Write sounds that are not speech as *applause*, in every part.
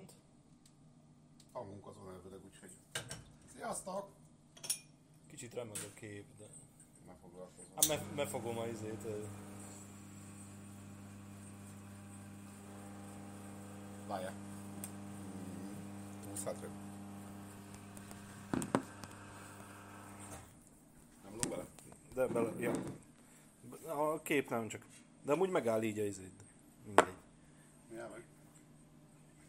fönt. Hangunk azon elvileg, úgyhogy... Sziasztok! Kicsit remeg a kép, de... Ne foglalkozom. Hát me, mefogom a izét. Várjál. 20 hátra. Nem lóg bele? De bele, ja. A kép nem csak. De amúgy megáll így a izét. Mindegy. Ja, meg.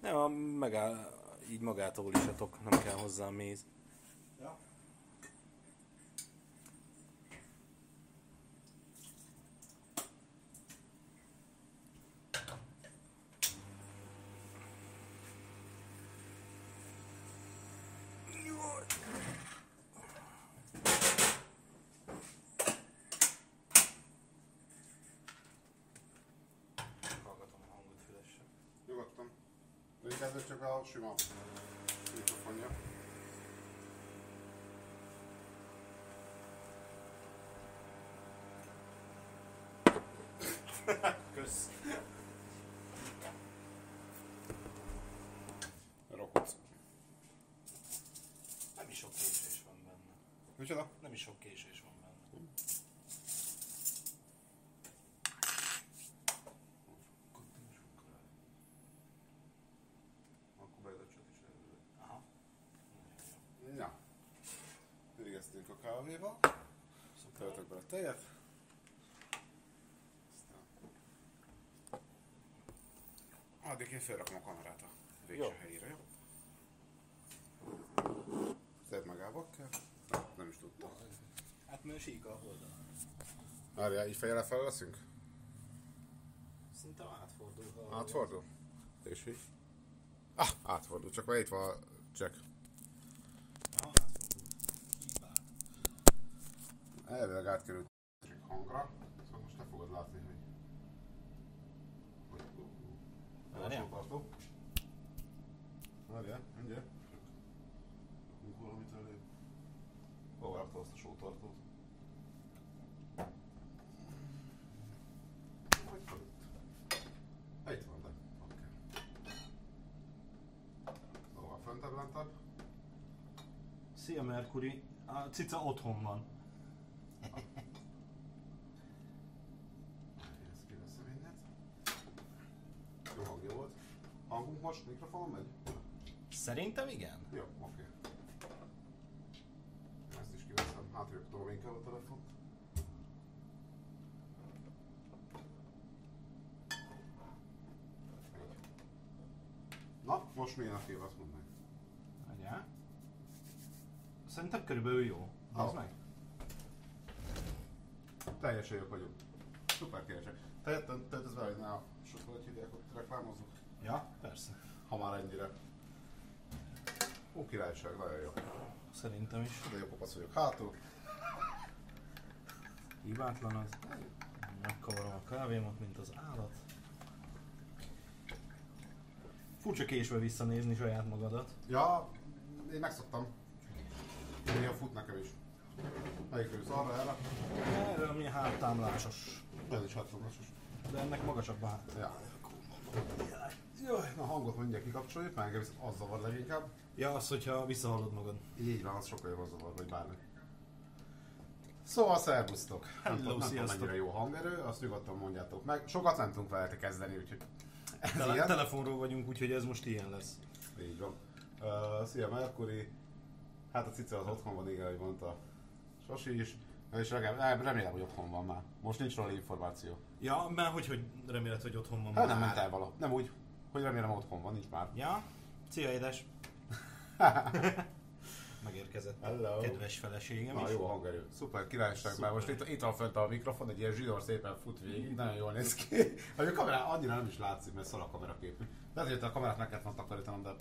Nem, megáll így magától is atok, nem kell hozzá méz. Ja. Hallgatom a hangot fülessel. Nyugodtan. Ez csak a sima mikrofonja. *laughs* Kösz. Rokotsz. Nem is sok késés van benne. Micsoda? Nem is sok késés van benne. Akkor beadcsot is előre. Aha. Ja. Végeztünk a kávéval. Töltök bele tejet. Aztán... Addig én felrakom a kamerát a végső Jó. helyére, jó? Tedd magába kell? Nem, nem is tudtam. Hát mert sík a oldalán. Várjál, így fejjel fel leszünk? Szinte átfordul. ha- Átfordul? És így? Ah, átfordul, csak már itt van a check. Aha, átfordul. Hibát. Elvileg átkerült hangra, szóval most te fogod látni, hogy... Várjál. tartó. Várjál, mindjárt. Rakunk valamit elő. Hol rakta azt a sótartót? Itt van, de. Oké. Szóval föntebb, lentebb. Szia Mercury. A cica otthon van. Jó hangja volt. Hangunk most mikrofonon megy? Szerintem igen. Jó, oké. Ezt is kiveszem. Hátrébb tolom inkább a telefont. Na, most milyen a kép, azt mondd meg. Ugye? Szerintem körülbelül jó. Az Ah. meg. Teljesen jók vagyunk. Szuper kérdések. Te töltesz be, hogy ne a sokkal hogy hívják, ott reklámozunk. Ja, persze. Ha már ennyire. Ó, királyság, nagyon jó. Szerintem is. De jó kopasz vagyok hátul. Hibátlan az. Megkavarom a kávémat, mint az állat. Furcsa késve visszanézni saját magadat. Ja, én megszoktam. Néha fut nekem is. Melyik ősz arra, erre? Erről mi háttámlásos. Ez is hatalmasos. De ennek magasabb a hát. Ja. Jaj, na hangot mindjárt kikapcsoljuk, mert engem az zavar leginkább. Ja, az, hogyha visszahallod magad. Így van, az sokkal jobban zavar, vagy bármi. Szóval szervusztok! Nem, Hello, tudom, nem tudom mennyire jó hangerő, azt nyugodtan mondjátok meg. Sokat nem tudunk veletek kezdeni, úgyhogy ez Tele- ilyen. telefonról vagyunk, úgyhogy ez most ilyen lesz. Így van. Uh, szia Mercury. Hát a cica az otthon van, igen, ahogy mondta Sosi is. És legalább, remélem, hogy otthon van már. Most nincs róla információ. Ja, mert hogy, hogy reméled, hogy otthon van Hát nem már. ment el vala. Nem úgy, hogy remélem otthon van, nincs már. Ja, szia édes. *laughs* Megérkezett Hello. kedves feleségem Na is. jó hangerő. Szuper királyság, mert most itt, itt van fönt a mikrofon, egy ilyen zsidor szépen fut végig, nagyon jól néz ki. Hogy *laughs* a kamera annyira nem is látszik, mert szar a kameraképű. Lehet, hogy a kamerát meg kellett volna takarítanom, de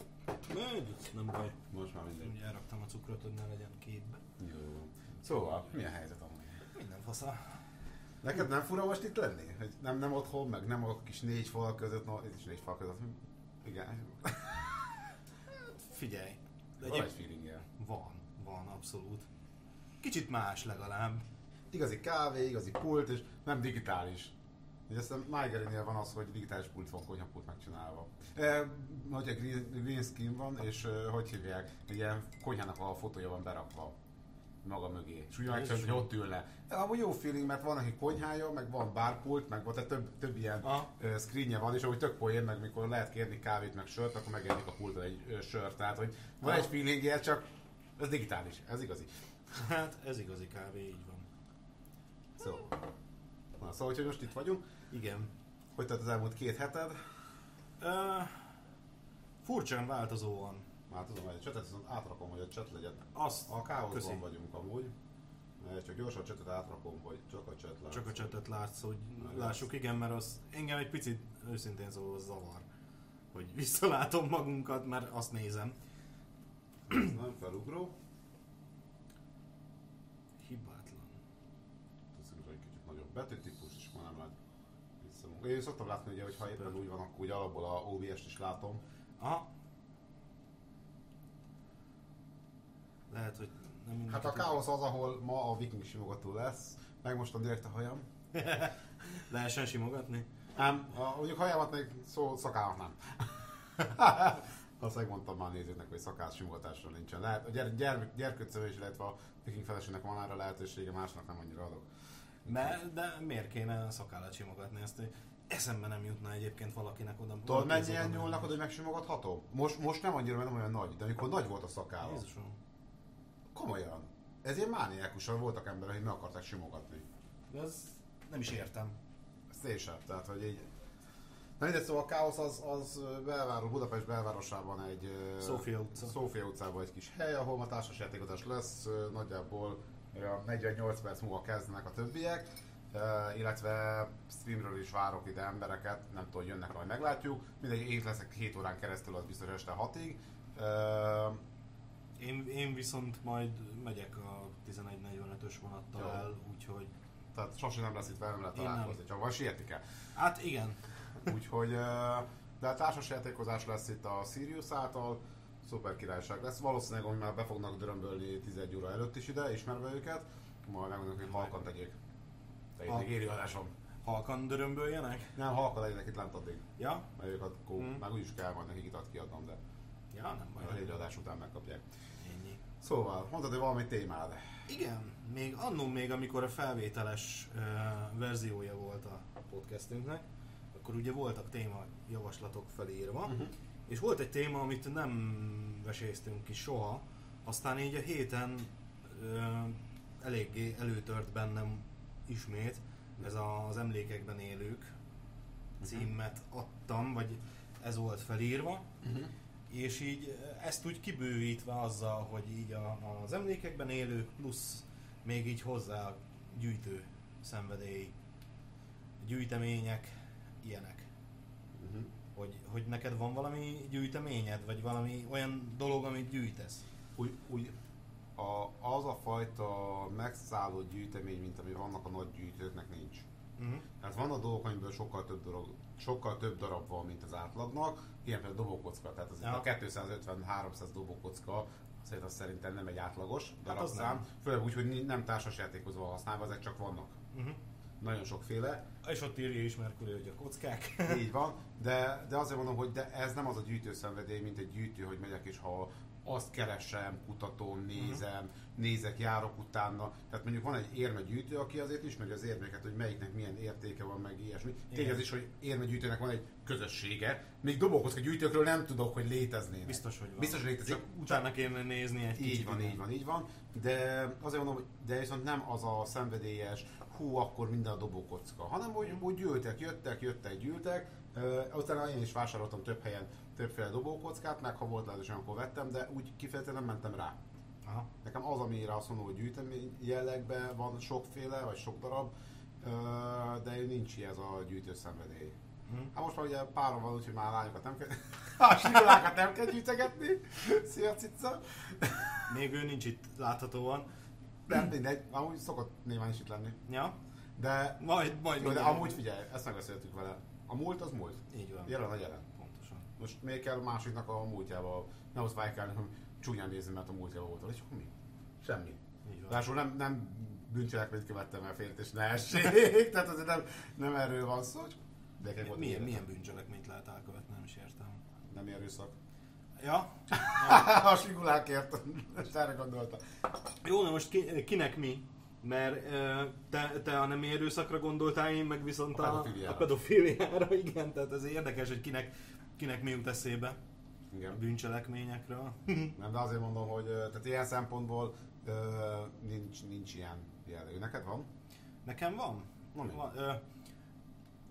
Megy, nem baj. most már mindegy. Elraktam a cukrot, hogy ne legyen képbe. Jó. Szóval, milyen helyzet amúgy? Minden fasza. Neked nem fura most itt lenni? Hogy nem, nem otthon, meg nem a kis négy fal között, no, itt is négy fal között. Igen. Figyelj. De Van egy feeling Van, van, abszolút. Kicsit más legalább. Igazi kávé, igazi pult, és nem digitális. Ugye aztán Margarinél van az, hogy digitális pult van, konyhapult megcsinálva. E, hogyha green, green screen van, és e, hogy hívják, egy ilyen konyhának a fotója van berakva maga mögé. És úgy megcsinálod, hogy ott ülne. De amúgy jó feeling, mert van neki konyhája, meg van bárpult, meg van, tehát több, több ilyen uh, screenje van, és ahogy tök poén, meg mikor lehet kérni kávét, meg sört, akkor megjelenik a pulton egy uh, sör. Tehát, hogy van Aha. egy feelingje, csak ez digitális, ez igazi. Hát ez igazi kávé, így van. Szó. Na, szóval, hogy most itt vagyunk. Igen. Hogy tett az elmúlt két heted? Uh, furcsán változóan. Már tudom, hogy a csetet viszont átrakom, hogy a chat legyen. Azt A káoszban vagyunk amúgy. Csak gyorsan a csetet átrakom, hogy csak a chat lát. csak a csetet látsz, hogy Na, lássuk, igen, mert az engem egy picit őszintén szólva zavar, hogy *laughs* visszalátom magunkat, mert azt nézem. Ez nem felugró. Hibátlan. Teszünk egy kicsit nagyobb betűtípus, és már nem lát vissza. Én szoktam látni, ugye, hogy ha éppen úgy van, akkor úgy alapból a OBS-t is látom. Aha. Lehet, hogy nem Hát a káosz az, ahol ma a viking simogató lesz. Megmostam direkt a hajam. *laughs* Lehessen simogatni? Nem, a, mondjuk hajamat még szó szakálnak nem. *laughs* Azt megmondtam már nézőknek, hogy szakás simogatásra nincsen. Lehet, a gyere, gyere, gyerkőccövés, illetve a viking feleségnek van erre lehetősége, másnak nem annyira adok. De, de miért kéne a szakállat simogatni? Ezt eszembe nem jutna egyébként valakinek oda. Tudod, mennyien nyúlnak oda, hogy megsimogatható? Most, most nem annyira, mert nem olyan nagy, de amikor nagy volt a szakálla. Jézusom. Komolyan. Ez ilyen mániákusan voltak emberek, hogy meg akarták simogatni. De ez nem is értem. Ezt én sem, tehát hogy így... Na mindegy, szóval a káosz az, az belváros, Budapest belvárosában egy... Szófia utca. Szófia utcában egy kis hely, ahol ma társasjátékozás lesz, nagyjából olyan 48 perc múlva kezdenek a többiek, illetve streamről is várok ide embereket, nem tudom, jönnek, majd meglátjuk. Mindegy, én leszek 7 órán keresztül, az biztos este 6-ig. Én, én viszont majd megyek a 11.45-ös vonattal Jó. el, úgyhogy... tehát sosem nem lesz itt velem lehet találkozni, csak van sietni kell. Hát igen. Úgyhogy, de a társasjátékozás lesz itt a Sirius által, szuper királyság lesz. Valószínűleg, hogy már be fognak dörömbölni 11 óra előtt is ide, ismerve őket, majd megmondjuk, hogy halkan tegyék. Itt még éri adásom. Halkan dörömböljenek? Nem, halkan legyenek itt lent addig. Ja? Mert őket akkor Mm. meg úgyis kell majd nekik itat kiadnom, de Ja, nem a baj. négy adás után megkapják. Szóval, mondtad, hogy valami témád. Igen, még annó még, amikor a felvételes uh, verziója volt a podcastünknek, akkor ugye voltak téma javaslatok felírva, Mhm. uh-huh. és volt egy téma, amit nem veséztünk ki soha, aztán így a héten uh, eléggé előtört bennem ismét, ez a, az emlékekben élők címet adtam, vagy ez volt felírva, Uh-huh. És így eh, ezt úgy kibővítve azzal, hogy így a, az emlékekben élők plusz még így hozzá gyűjtő szenvedély, gyűjtemények, ilyenek. Uh-huh. Hogy, hogy neked van valami gyűjteményed, vagy valami olyan dolog, amit gyűjtesz? Úgy, úgy a, az a fajta megszálló gyűjtemény, mint ami vannak a nagy gyűjtőknek nincs. Uh-huh. Tehát vannak dolgok, amiből sokkal több, darab, sokkal több darab van, mint az átlagnak. Ilyen például dobókocka, tehát az Ja. a 250-300 dobókocka azért az szerintem nem egy átlagos Hát darabszám. nem. Főleg úgy, hogy nem társasjátékozva használva, ezek csak vannak. Uh-huh. Nagyon sokféle, És ott írja is Merkuri, hogy a kockák. így van, de, de azért mondom, hogy de ez nem az a gyűjtőszenvedély, mint egy gyűjtő, hogy megyek és ha azt keresem, kutatom, nézem, nézek, járok utána. Tehát mondjuk van egy érmegyűjtő, aki azért ismeri az érméket, hogy melyiknek milyen értéke van, meg ilyesmi. Igen. ez is, hogy érmegyűjtőnek van egy közössége. Még dobókozka gyűjtőkről nem tudok, hogy léteznének. Biztos, hogy van. Biztos, hogy létezik. Csak utána kéne nézni egy Így van, így van, így van. De azért mondom, hogy de viszont nem az a szenvedélyes, hú, akkor minden a dobókocka, hanem hogy úgy gyűltek, jöttek, jöttek, gyűltek. Uh, utána én is vásároltam több helyen többféle dobókockát, meg ha volt lehetőség, akkor vettem, de úgy kifejezetten nem mentem rá. Aha. Nekem az, amire azt mondom, hogy gyűjtemény jellegben van sokféle, vagy sok darab, uh, de nincs ilyen ez a gyűjtő szenvedély. Hm. Hát most már ugye párom van, úgyhogy már lányokat nem kell, *laughs* a nem kell gyűjtegetni. Szia cica! Még ő nincs itt láthatóan. Nem, mindegy, amúgy szokott némán is itt lenni. Ja? De, Majd, majd jó, de amúgy figyelj, ezt megbeszéltük vele. A múlt az múlt. Így van. Jelen a jelen. Pontosan. Most még kell a másiknak a múltjába, nem azt el, hanem csúnyán nézni, mert a múltjába volt. És mi? Semmi. Ráadásul nem, nem bűncselekményt követtem el félt és ne essék. *laughs* Tehát azért nem, nem erről van szó, csak gyerekek volt Milyen, milyen bűncselekményt lehet elkövetni, nem is értem. Nem erőszak. Ja? *laughs* a sigulákért, erre gondolta. Jó, na most ki, kinek mi? Mert te, te a nem erőszakra gondoltál, én meg viszont A a, pedofiliára. a pedofiliára, *laughs* igen, tehát ez érdekes, hogy kinek, kinek mi jut eszébe a Igen. bűncselekményekről. *laughs* Nem, de azért mondom, hogy tehát ilyen szempontból nincs, nincs ilyen jellegű. Neked van? Nekem van. Na van ö,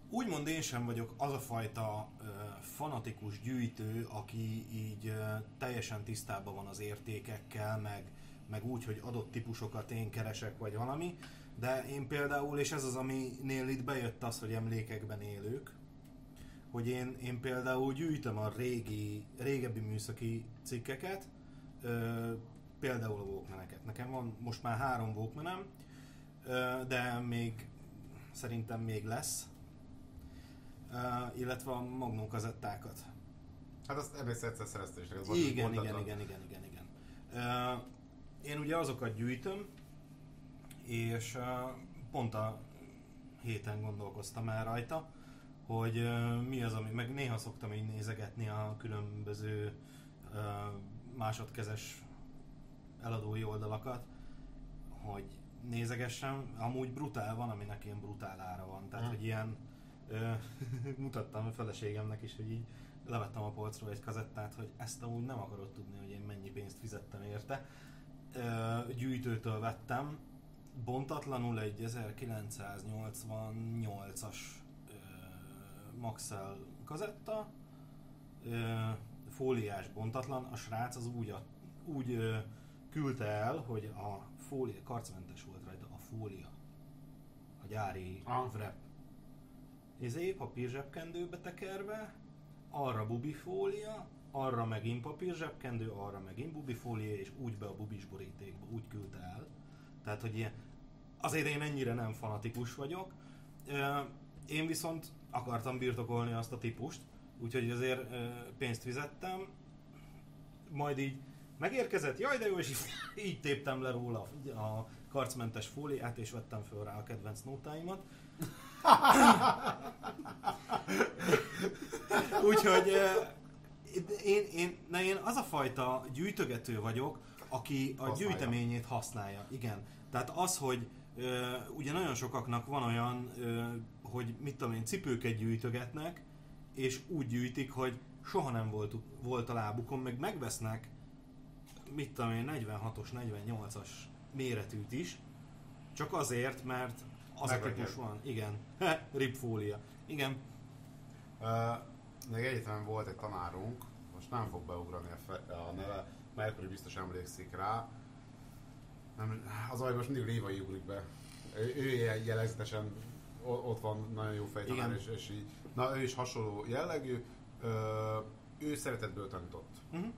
úgymond én sem vagyok az a fajta ö, fanatikus gyűjtő, aki így ö, teljesen tisztában van az értékekkel, meg, meg úgy, hogy adott típusokat én keresek, vagy valami. De én például, és ez az, aminél itt bejött az, hogy emlékekben élők, hogy én, én például gyűjtöm a régi, régebbi műszaki cikkeket, ö, például a Walkmaneket. Nekem van most már három Walkmanem, ö, de még szerintem még lesz, ö, illetve a Magnum kazettákat. Hát azt emlékszel egyszer szereztél is. Igen, igen, igen, igen, igen, igen. Ö, én ugye azokat gyűjtöm, és pont a héten gondolkoztam el rajta, hogy mi az, ami, meg néha szoktam így nézegetni a különböző másodkezes eladói oldalakat, hogy nézegessem, amúgy brutál van, aminek ilyen brutál ára van. Tehát, Hm. hogy ilyen, ö, *laughs* mutattam a feleségemnek is, hogy így levettem a polcról egy kazettát, hogy ezt amúgy nem akarod tudni, hogy én mennyi pénzt fizettem érte. Gyűjtőtől vettem, bontatlanul egy 1988-as ö, Maxell kazetta, fóliás bontatlan, a srác az úgy, a, úgy ö, küldte el, hogy a fólia, karcmentes volt rajta a fólia, a gyári Aha. wrap. Izé, papír zsebkendőbe tekerve, arra bubifólia, arra megint papír zsebkendő, arra megint bubifólia, és úgy be a bubis borítékba, úgy küldte el. Tehát, hogy ilyen, azért én ennyire nem fanatikus vagyok. Én viszont akartam birtokolni azt a típust, úgyhogy azért pénzt fizettem, majd így megérkezett, jaj de jó, és így, így téptem le róla a karcmentes fóliát, és vettem föl rá a kedvenc nótáimat. *laughs* Úgyhogy én, én, na én az a fajta gyűjtögető vagyok, aki a Használja. gyűjteményét használja. Igen. Tehát az, hogy ö, ugye nagyon sokaknak van olyan, ö, hogy mit tudom én, cipőket gyűjtögetnek, és úgy gyűjtik, hogy soha nem volt, volt a lábukon, meg megvesznek, mit tudom én, 46-os, 48-as méretűt is, csak azért, mert az a Meglegyen. típus van. Igen. *laughs* Ripfólia. Igen. Uh, még egyetemen volt egy tanárunk, most nem fog beugrani a, fe, a neve, Mercury biztos emlékszik rá. Nem, az aj, most mindig Révai ugrik be. Ő, ő jellegzetesen ott van, nagyon jó fejtanár, és, és így, na ő is hasonló jellegű. Ö, ő szeretetből tanított. Uh-huh.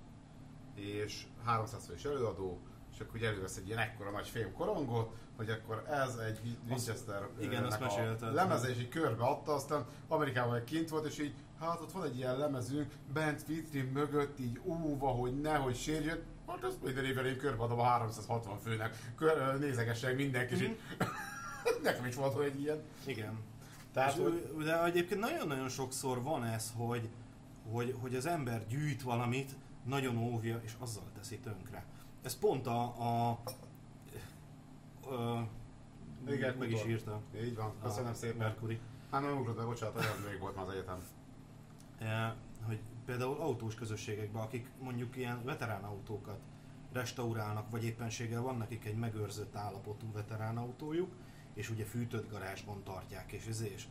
és 300 fős előadó, és akkor ugye elővesz egy ilyen ekkora nagy fém korongot, hogy akkor ez egy Winchester igen, azt a lemeze, és így körbe adta, aztán Amerikában egy kint volt, és így, hát ott van egy ilyen lemezünk, bent vitrin mögött, így óva, hogy nehogy sérjön, hát ezt minden évben én körbeadom a 360 főnek, Kör, ö, nézegessenek mindenki, így, *laughs* nekem is volt egy ilyen. Igen. Tehát, ő- de egyébként nagyon-nagyon sokszor van ez, hogy, hogy, hogy az ember gyűjt valamit, nagyon óvja, és azzal teszi tönkre. Ez pont a... a ö, Igen, meg is írta. így van, köszönöm a szépen. Mercury. Hát nem ugrott be, bocsánat, olyan még volt már az egyetem. Hogy például autós közösségekben, akik mondjuk ilyen veterán autókat restaurálnak, vagy éppenséggel van nekik egy megőrzött állapotú veterán autójuk, és ugye fűtött garázsban tartják, és ez és,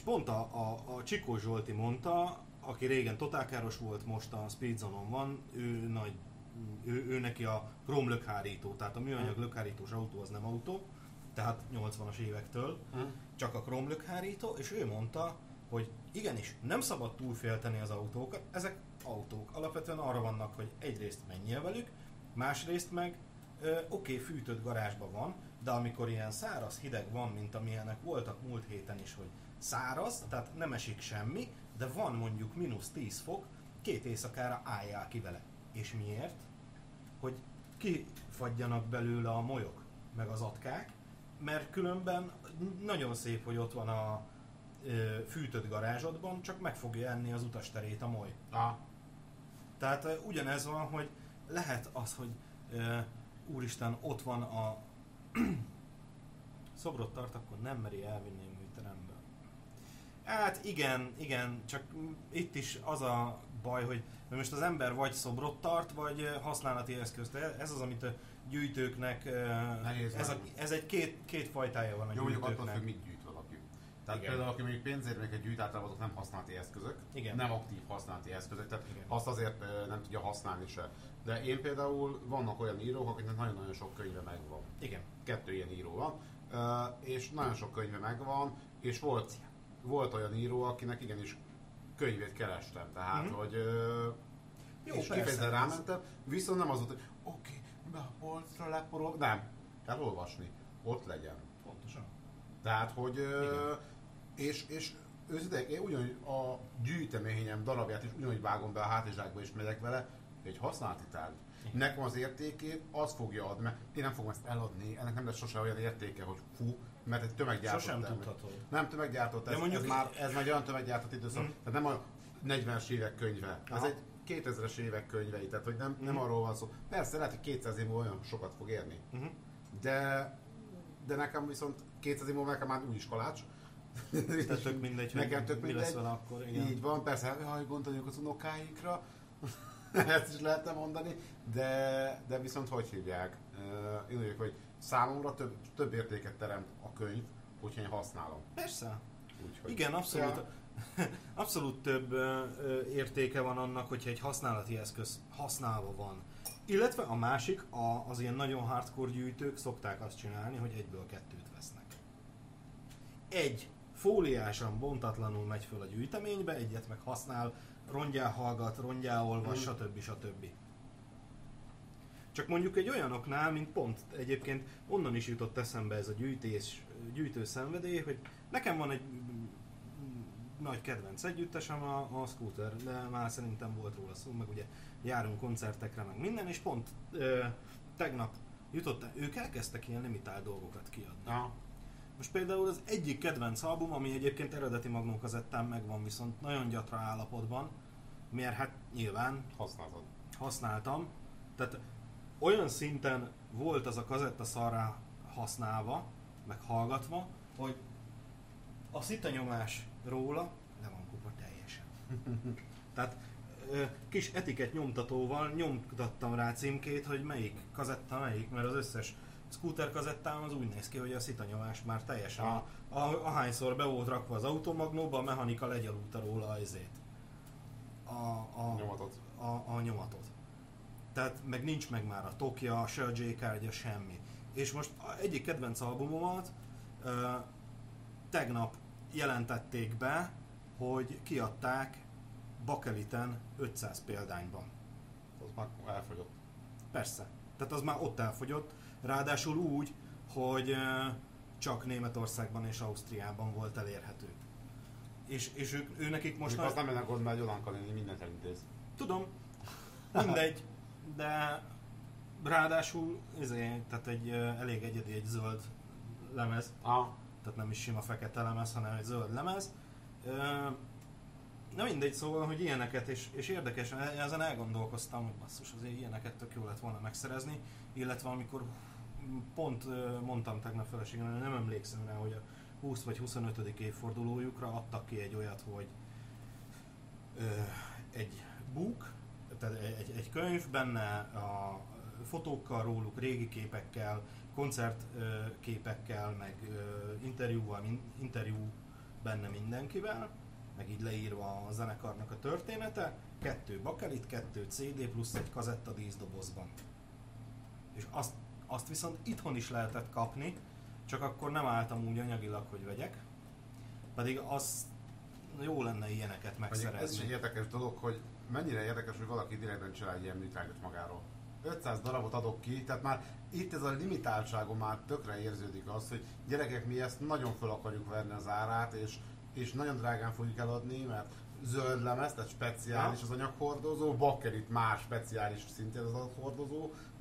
pont a, a, a Csikó Zsolti mondta, aki régen totálkáros volt, most a Speedzonon van, ő nagy, ő, ő neki a krom lökhárító, tehát a műanyag lökhárítós autó az nem autó, tehát 80-as évektől, csak a kromlökhárító, és ő mondta, hogy igenis, nem szabad túlfélteni az autókat, ezek autók. Alapvetően arra vannak, hogy egyrészt menjél velük, másrészt meg oké, fűtött garázsban van, de amikor ilyen száraz hideg van, mint amilyenek voltak múlt héten is, hogy száraz, tehát nem esik semmi, de van mondjuk mínusz 10 fok, két éjszakára álljál ki vele. És miért? Hogy kifagyjanak belőle a molyok. meg az atkák, mert különben nagyon szép, hogy ott van a ö, fűtött garázsodban, csak meg fogja enni az utasterét a moly. Ah, Tehát ö, ugyanez van, hogy lehet az, hogy ö, úristen, ott van a *clears throat* szobrot tart, akkor nem meri elvinni a műterembe. Hát igen, igen, csak itt is az a baj, hogy most az ember vagy szobrot tart, vagy használati eszközt. Ez az, amit a gyűjtőknek, Nehéz ez, a, ez egy két, két fajtája van a jó, mondjuk attól gyűjtőknek. függ, mit gyűjt. Tehát Igen. például, aki mondjuk pénzérméket gyűjt, általában azok nem használati eszközök, Igen. nem aktív használati eszközök, tehát Igen. azt azért nem tudja használni se. De én például vannak olyan írók, akiknek nagyon-nagyon sok könyve megvan. Igen. Kettő ilyen író van, és nagyon sok könyve megvan, és volt, volt olyan író, akinek igenis könyvét kerestem, tehát, Mhm. hogy Jó, és kifejezetten ez- rámentem, viszont nem az volt, hogy oké, be a polcra leporol, nem, kell olvasni, ott legyen. Pontosan. Tehát, hogy ö, és, és őszintén, én ugyanúgy a gyűjteményem darabját is ugyanúgy vágom be a hátizsákba és megyek vele, egy használati tárgy. Nekem az értékét az fogja adni, mert én nem fogom ezt eladni, ennek nem lesz sose olyan értéke, hogy fú, mert egy tömeggyártott Sosem tudhatod. Nem tömeggyártott, ez, mondjuk ez, már, ez már egy olyan tömeggyártott időszak, Mm. tehát nem a 40-es évek könyve, ez Aha. egy 2000-es évek könyvei, tehát hogy nem, nem Mm. arról van szó. Persze lehet, hogy 200 év múlva olyan sokat fog érni, Uh-huh. de, de nekem viszont 200 év múlva nekem már új is kalács. Tehát tök mindegy, hogy Nekem tök mi mindegy. lesz vele akkor. Igen. Így van, persze, jaj, gondoljuk az unokáinkra, *laughs* ezt is lehetne mondani, de, de viszont hogy hívják? Én úgy hogy számomra több, több értéket teremt a könyv, hogyha én használom. Persze. Úgyhogy. Igen, abszolút. Ja. *laughs* Abszolút több ö, értéke van annak, hogyha egy használati eszköz használva van. Illetve a másik, a, az ilyen nagyon hardcore gyűjtők szokták azt csinálni, hogy egyből kettőt vesznek. Egy fóliásan bontatlanul megy föl a gyűjteménybe, egyet meg használ, rongyá hallgat, rongyá olvas, Mm. stb. stb. Csak mondjuk egy olyanoknál, mint pont egyébként onnan is jutott eszembe ez a gyűjtés, gyűjtő szenvedély, hogy nekem van egy nagy kedvenc együttesem a, a Scooter, de már szerintem volt róla szó, meg ugye járunk koncertekre, meg minden, és pont ö, tegnap jutott, ők elkezdtek ilyen limitált dolgokat kiadni. Ja. Most például az egyik kedvenc album, ami egyébként eredeti magnókazettán megvan, viszont nagyon gyatra állapotban, mert hát nyilván Használtad. használtam, tehát olyan szinten volt az a kazetta szarrá használva, meg hallgatva, hogy a szitanyomás róla le van kupa teljesen. *laughs* Tehát kis etiket nyomtatóval nyomtattam rá címkét, hogy melyik kazetta melyik, mert az összes scooter kazettám az úgy néz ki, hogy a szitanyomás már teljesen, a, a, ahányszor be volt rakva az automagnóba, a mechanika legyalulta róla az ezét. A, a, Nyomatot. a, a nyomatot. Tehát meg nincs meg már a tokja, se a J-kártya, semmi. És most egyik kedvenc albumomat ö, tegnap jelentették be, hogy kiadták Bakeliten 500 példányban. Az már elfogyott. Persze. Tehát az már ott elfogyott, ráadásul úgy, hogy csak Németországban és Ausztriában volt elérhető. És, és ők, ő nekik most nagy- azt nem ennek gond, mert Jolánka mindent elintéz. Tudom, mindegy, de ráadásul izé, tehát egy elég egyedi, egy zöld lemez, Ah, tehát nem is sima fekete lemez, hanem egy zöld lemez. Na mindegy, szóval, hogy ilyeneket, és, és érdekes, ezen elgondolkoztam, hogy basszus, azért ilyeneket tök jó lett volna megszerezni, illetve amikor pont mondtam tegnap feleségemnek, nem emlékszem rá, hogy a 20 vagy 25. évfordulójukra adtak ki egy olyat, hogy ö, egy book, tehát egy, egy- könyv, benne a fotókkal róluk, régi képekkel, koncertképekkel, meg interjúval, interjú benne mindenkivel, meg így leírva a zenekarnak a története, kettő bakelit, kettő CD plusz egy kazetta díszdobozban. És azt, azt viszont itthon is lehetett kapni, csak akkor nem álltam úgy anyagilag, hogy vegyek. Pedig az jó lenne ilyeneket Mondjuk ez is egy megszerezni. érdekes dolog, hogy mennyire érdekes, hogy valaki direktben csinál egy ilyen műtrágyat magáról. 500 darabot adok ki, tehát már itt ez a limitáltságon már tökre érződik az, hogy gyerekek, mi ezt nagyon fel akarjuk venni az árát, és, és nagyon drágán fogjuk eladni, mert zöld lemez, tehát speciális az anyaghordozó, bakkerit más speciális szintén az anyaghordozó, ö,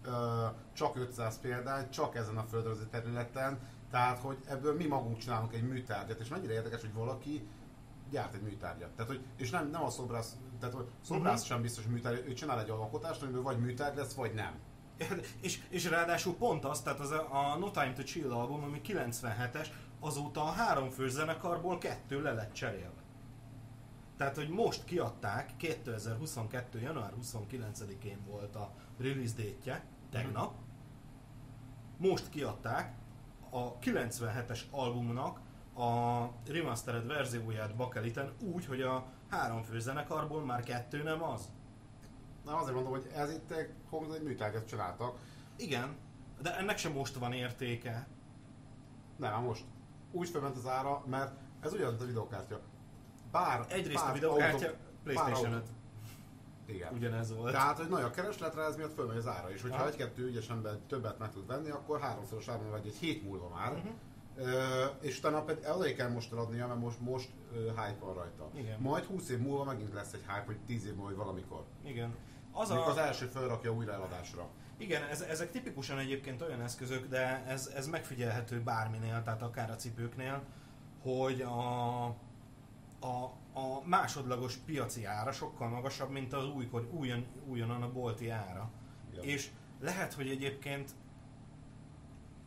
csak 500 példány, csak ezen a földrajzi területen, tehát hogy ebből mi magunk csinálunk egy műtárgyat, és mennyire érdekes, hogy valaki gyárt egy műtárgyat. Tehát, hogy, és nem, nem a szobrász, tehát hogy szobrász Mhm. sem biztos műtárgy, ő csinál egy alkotást, amiből vagy műtárgy lesz, vagy nem. *laughs* És, és ráadásul pont az, tehát az a, a No Time to Chill album, ami 97-es, azóta a három fős zenekarból kettő le lett cserélve. Tehát, hogy most kiadták, 2022. január 29-én volt a release date tegnap. Most kiadták a 97-es albumnak a remastered verzióját bakeliten úgy, hogy a három fős zenekarból már kettő nem az. Na azért mondom, hogy ez itt egy, konkrétan egy műtárgyat csináltak. Igen, de ennek sem most van értéke. Nem, már most. Úgy felment az ára, mert ez ugyanaz, mint a videokártya. Bár, Egyrészt bár a videokártya, autó- PlayStation bár 5 Igen. ugyanez volt. Tehát, hogy nagy a keresletre, ez miatt fölmegy az ára. És hogyha egy-kettő ügyes ember többet meg tud venni, akkor háromszoros áron vagy egy hét múlva már. Ö, és utána pedig oda kell most eladnia, mert most, most ö, hype van rajta. Igen. Majd 20 év múlva megint lesz egy hype, vagy 10 év múlva, vagy valamikor. Igen. Az Amikor az a, első felrakja újra eladásra. igen, ez, ezek tipikusan egyébként olyan eszközök, de ez, ez megfigyelhető bárminél, tehát akár a cipőknél, hogy a, a, a másodlagos piaci ára sokkal magasabb, mint az újkor, újon, újonnan a bolti ára. Ja. És lehet, hogy egyébként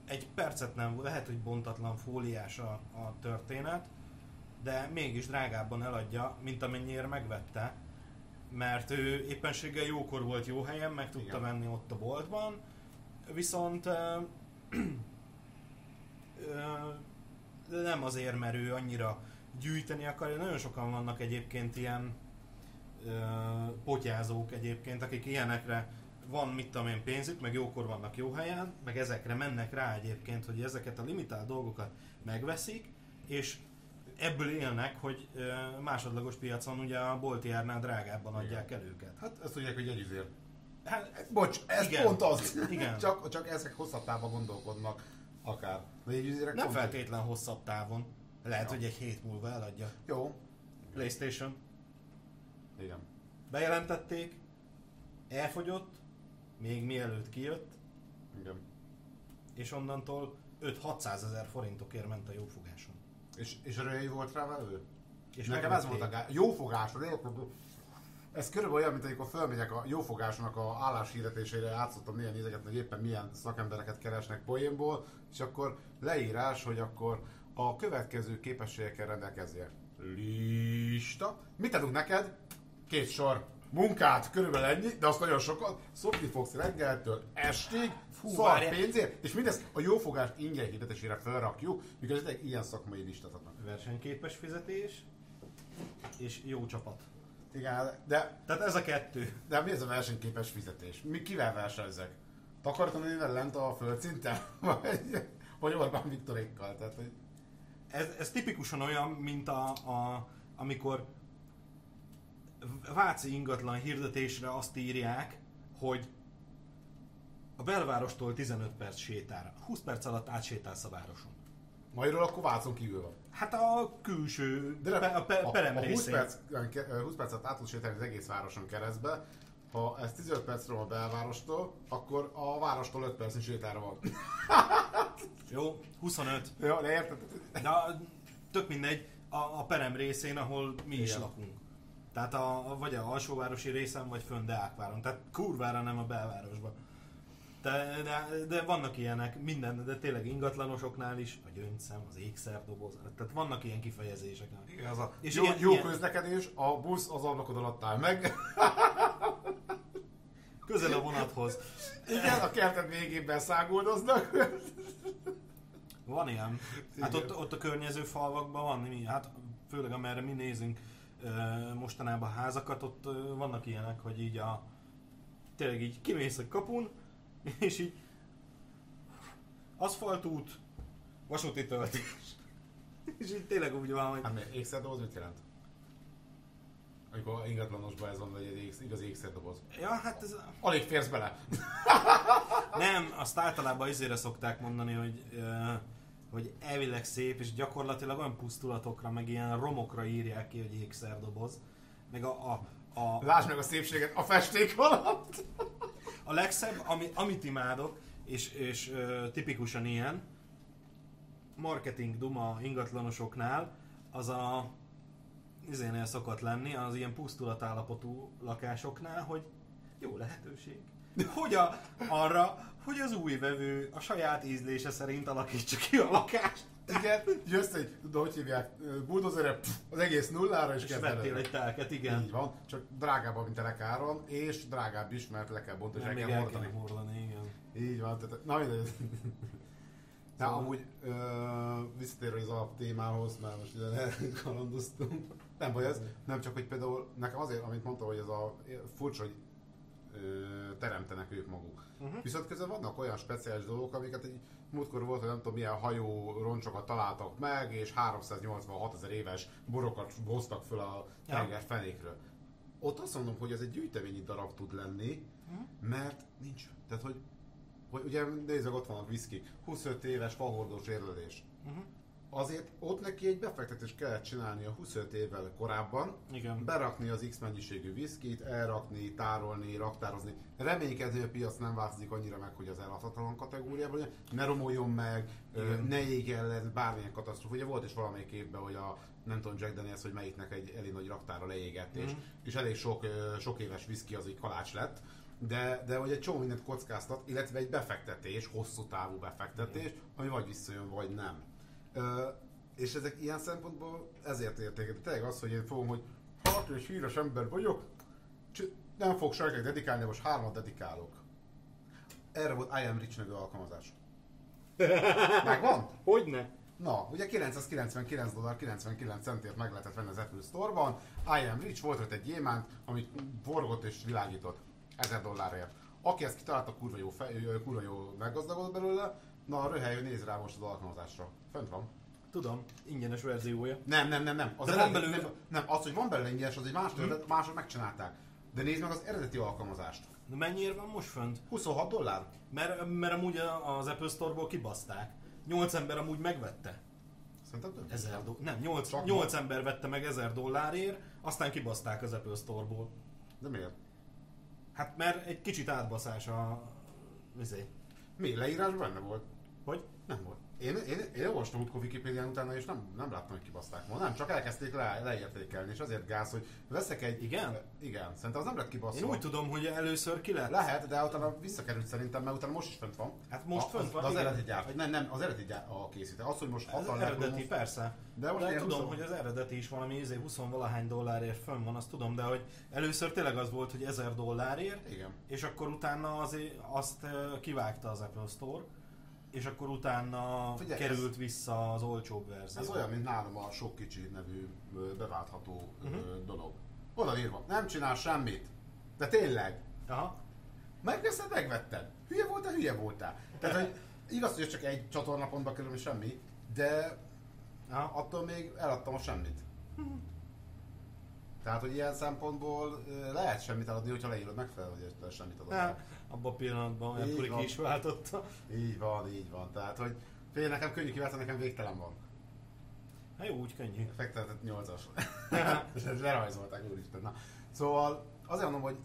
egy percet nem, lehet, hogy bontatlan fóliás a, a történet, de mégis drágábban eladja, mint amennyire megvette, mert ő éppenséggel jókor volt jó helyen, meg tudta Igen. venni ott a boltban, viszont ö, ö, nem azért, mert ő annyira gyűjteni akarja, nagyon sokan vannak egyébként ilyen ö, potyázók egyébként, akik ilyenekre van, mit tudom én, pénzük, meg jókor vannak jó helyen, meg ezekre mennek rá egyébként, hogy ezeket a limitált dolgokat megveszik, és ebből élnek, hogy ö, másodlagos piacon ugye a bolti árnál drágábban adják el őket. Hát ezt tudják, hogy jegyüzér. Hát, Bocs, ez Igen. pont az. Igen. *laughs* csak, csak ezek hosszabb távon gondolkodnak akár. De nem feltétlen hosszabb távon. Lehet, Ja. hogy egy hét múlva eladja. Jó. PlayStation. Igen. Bejelentették, elfogyott, még mielőtt kijött, Igen. és onnantól 5-600 ezer forintokért ment a jófogáson. És, és röjj volt rá velő? És nekem ez volt a gá... Jófogás, érted? Ez körülbelül olyan, mint amikor fölmegyek a jófogásnak a álláshirdetésére, átszottam néha nézegetni, hogy éppen milyen szakembereket keresnek poénból, és akkor leírás, hogy akkor a következő képességekkel rendelkezzél. Lista. Mit adunk neked? Két sor. Munkát, körülbelül ennyi, de azt nagyon sokat. Szokni fogsz reggeltől estig, Fú, szar pénzért, és mindezt a jófogás ingyen hirdetésére felrakjuk, miközben egy ilyen szakmai listát adnak. Versenyképes fizetés, és jó csapat. Igen, de, Tehát ez a kettő. de mi ez a versenyképes fizetés? Mi kivel versenyzek? Takarítónével lent a földszinten? *laughs* Vagy, vagy Orbán Viktorékkal? Tehát, hogy Ez, ez tipikusan olyan, mint a, a, amikor Váci ingatlan hirdetésre azt írják, hogy a belvárostól 15 perc sétára. 20 perc alatt átsétálsz a városon. magyarul akkor Vácon kívül van. Hát a külső, De pe, a, pe, a, perem a 20, részén. perc, 20 percet át tudsz sétálni az egész városon keresztbe, ha ez 15 percről a belvárostól, akkor a várostól 5 perc sétára van. *laughs* Jó, 25. ja, de érted? De tök mindegy, a, a perem részén, ahol mi is Igen. lakunk. Tehát a, a, vagy a alsóvárosi részen, vagy fönn Deákváron. Tehát kurvára nem a belvárosban. De, de, de, vannak ilyenek, minden, de tényleg ingatlanosoknál is, a gyöngyszem, az ékszerdoboz, tehát vannak ilyen kifejezések. Igen, az a És jó, ilyen- jó ilyen- közlekedés, a busz az ablakod alatt áll meg. *laughs* Közel a vonathoz. Igen, a kerted végében száguldoznak. Van ilyen. Hát ott, ott a környező falvakban van, hát főleg amerre mi nézünk mostanában házakat, ott vannak ilyenek, hogy így a tényleg így kimész a kapun, és így aszfaltút, vasúti töltés. És így tényleg úgy van, hogy Hát mi, ékszerdoboz mit jelent? Amikor ingatlanosban ez van, hogy egy éksz- igaz ékszerdoboz. ja, hát ez, Alig férsz bele. *laughs* nem, azt általában izére szokták mondani, hogy hogy elvileg szép, és gyakorlatilag olyan pusztulatokra, meg ilyen romokra írják ki, hogy ékszerdoboz. meg a, a, a, Lásd meg a szépséget a festék alatt! a legszebb, ami, amit imádok, és, és ö, tipikusan ilyen, marketing duma ingatlanosoknál, az a izénél szokott lenni, az ilyen pusztulatállapotú lakásoknál, hogy jó lehetőség. Hogy a, arra, hogy az új vevő a saját ízlése szerint alakítsa ki a lakást. Igen, jössz egy, tudod, hogy hívják, buldozere, az egész nullára, és, És vettél egy telket, igen. Így van, csak drágább, mint a lekáron, és drágább is, mert le kell bontani, és el kell el kell hordani. hordani, igen. Így van, tehát, na mindegy. Na, Szóval- amúgy ö, visszatérve az alap témához, mert most ide elkalandoztunk. Nem baj ez, nem csak, hogy például nekem azért, amit mondtam, hogy ez a furcsa, hogy ö, teremtenek ők maguk. Uh-huh. Viszont közben vannak olyan speciális dolgok, amiket egy múltkor volt, hogy nem tudom milyen hajó roncsokat találtak meg, és 386 ezer éves borokat hoztak föl a tenger fenékről. Ott azt mondom, hogy ez egy gyűjteményi darab tud lenni, mert nincs. Tehát, hogy, hogy ugye nézzük, ott van a whisky, 25 éves fahordós érlelés. Uh-huh. Azért ott neki egy befektetést kellett csinálni a 25 évvel korábban, Igen. berakni az X mennyiségű viszkit, elrakni, tárolni, raktározni. Reménykedni, hogy a piac nem változik annyira meg, hogy az eladhatatlan kategóriában ne romoljon meg, Igen. ne égjen le, bármilyen katasztrófa. Ugye volt is valamelyik évben, hogy a nem tudom Jack Daniels, hogy melyiknek egy elég nagy raktára leégett, és, Mhm. és elég sok, sok éves viszki az egy kalács lett. De, de hogy egy csomó mindent kockáztat, illetve egy befektetés, hosszú távú befektetés, ami vagy visszajön, vagy nem. És ezek ilyen szempontból ezért értéket. Tényleg az, hogy én fogom, hogy hát és híres ember vagyok, nem fog senkinek dedikálni, de most hármat dedikálok. Erre volt I Am Rich nevű alkalmazás. Megvan? Hogyne? Na, ugye 999 dollár 99 centért meg lehetett venni az Apple Store-ban. I Am Rich volt ott egy gyémánt, amit forgott és világított 1000 dollárért. Aki ezt kitalálta, kurva jó, fej, kurva jó meggazdagodott belőle. Na, röhely, hogy nézz rá most az alkalmazásra. Fönt van. Tudom, ingyenes verziója. Nem, nem, nem, nem. Az De van eredeti, belőle- nem, nem, az, hogy van belőle ingyenes, az egy más történet, mások megcsinálták. De nézd meg az eredeti alkalmazást. De mennyire van most fönt? 26 dollár? Mert, mert amúgy a- az Apple Store-ból kibaszták. 8 ember amúgy megvette. Szerintem több. 1000 do- nem, 8, Csak 8 ember vette meg 1000 dollárért, aztán kibaszták az Apple Store-ból. De miért? Hát mert egy kicsit átbaszás a... Vizé. Mi? Leírás benne volt? Hogy? Nem volt. Én, én, én olvastam utkor Wikipédián utána, és nem, nem láttam, hogy kibaszták volna. Nem, csak elkezdték le, leértékelni, és azért gáz, hogy veszek egy... Igen? Igen, szerintem az nem lett kibaszva. Én úgy tudom, hogy először ki lett. Lehet, de utána visszakerült szerintem, mert utána most is fent van. Hát most a, fönt az, van, Az igen. eredeti gyárt. Nem, nem, az eredeti gyárt a készítő. Az, hogy most 60 eredeti, most- persze. De most de tudom, 20 hogy az eredeti is valami izé 20 valahány dollárért fönn van, azt tudom, de hogy először tényleg az volt, hogy 1000 dollárért, Igen. és akkor utána azért azt kivágta az Apple Store, és akkor utána Figyelj, került vissza az olcsóbb verzió. Ez olyan, mint nálam a sok kicsi nevű beváltható Mhm. dolog. Oda írva, nem csinál semmit. De tényleg, Aha. megveszed, megvetted. Hülye voltál, hülye voltál. Tehát, hogy igaz, hogy ez csak egy csatornapontba kerül, semmi, de Aha. attól még eladtam a semmit. Tehát, hogy ilyen szempontból lehet semmit eladni, hogyha leírod megfelelő, hogy semmit adod. Abban a pillanatban van. ki is váltotta. Így van, így van. Tehát, hogy fél nekem könnyű kiváltani, nekem végtelen van. Hát jó, úgy könnyű. Fektetett 8-as. *laughs* Ezt lerajzolták, úristen. Na. Szóval azért mondom, hogy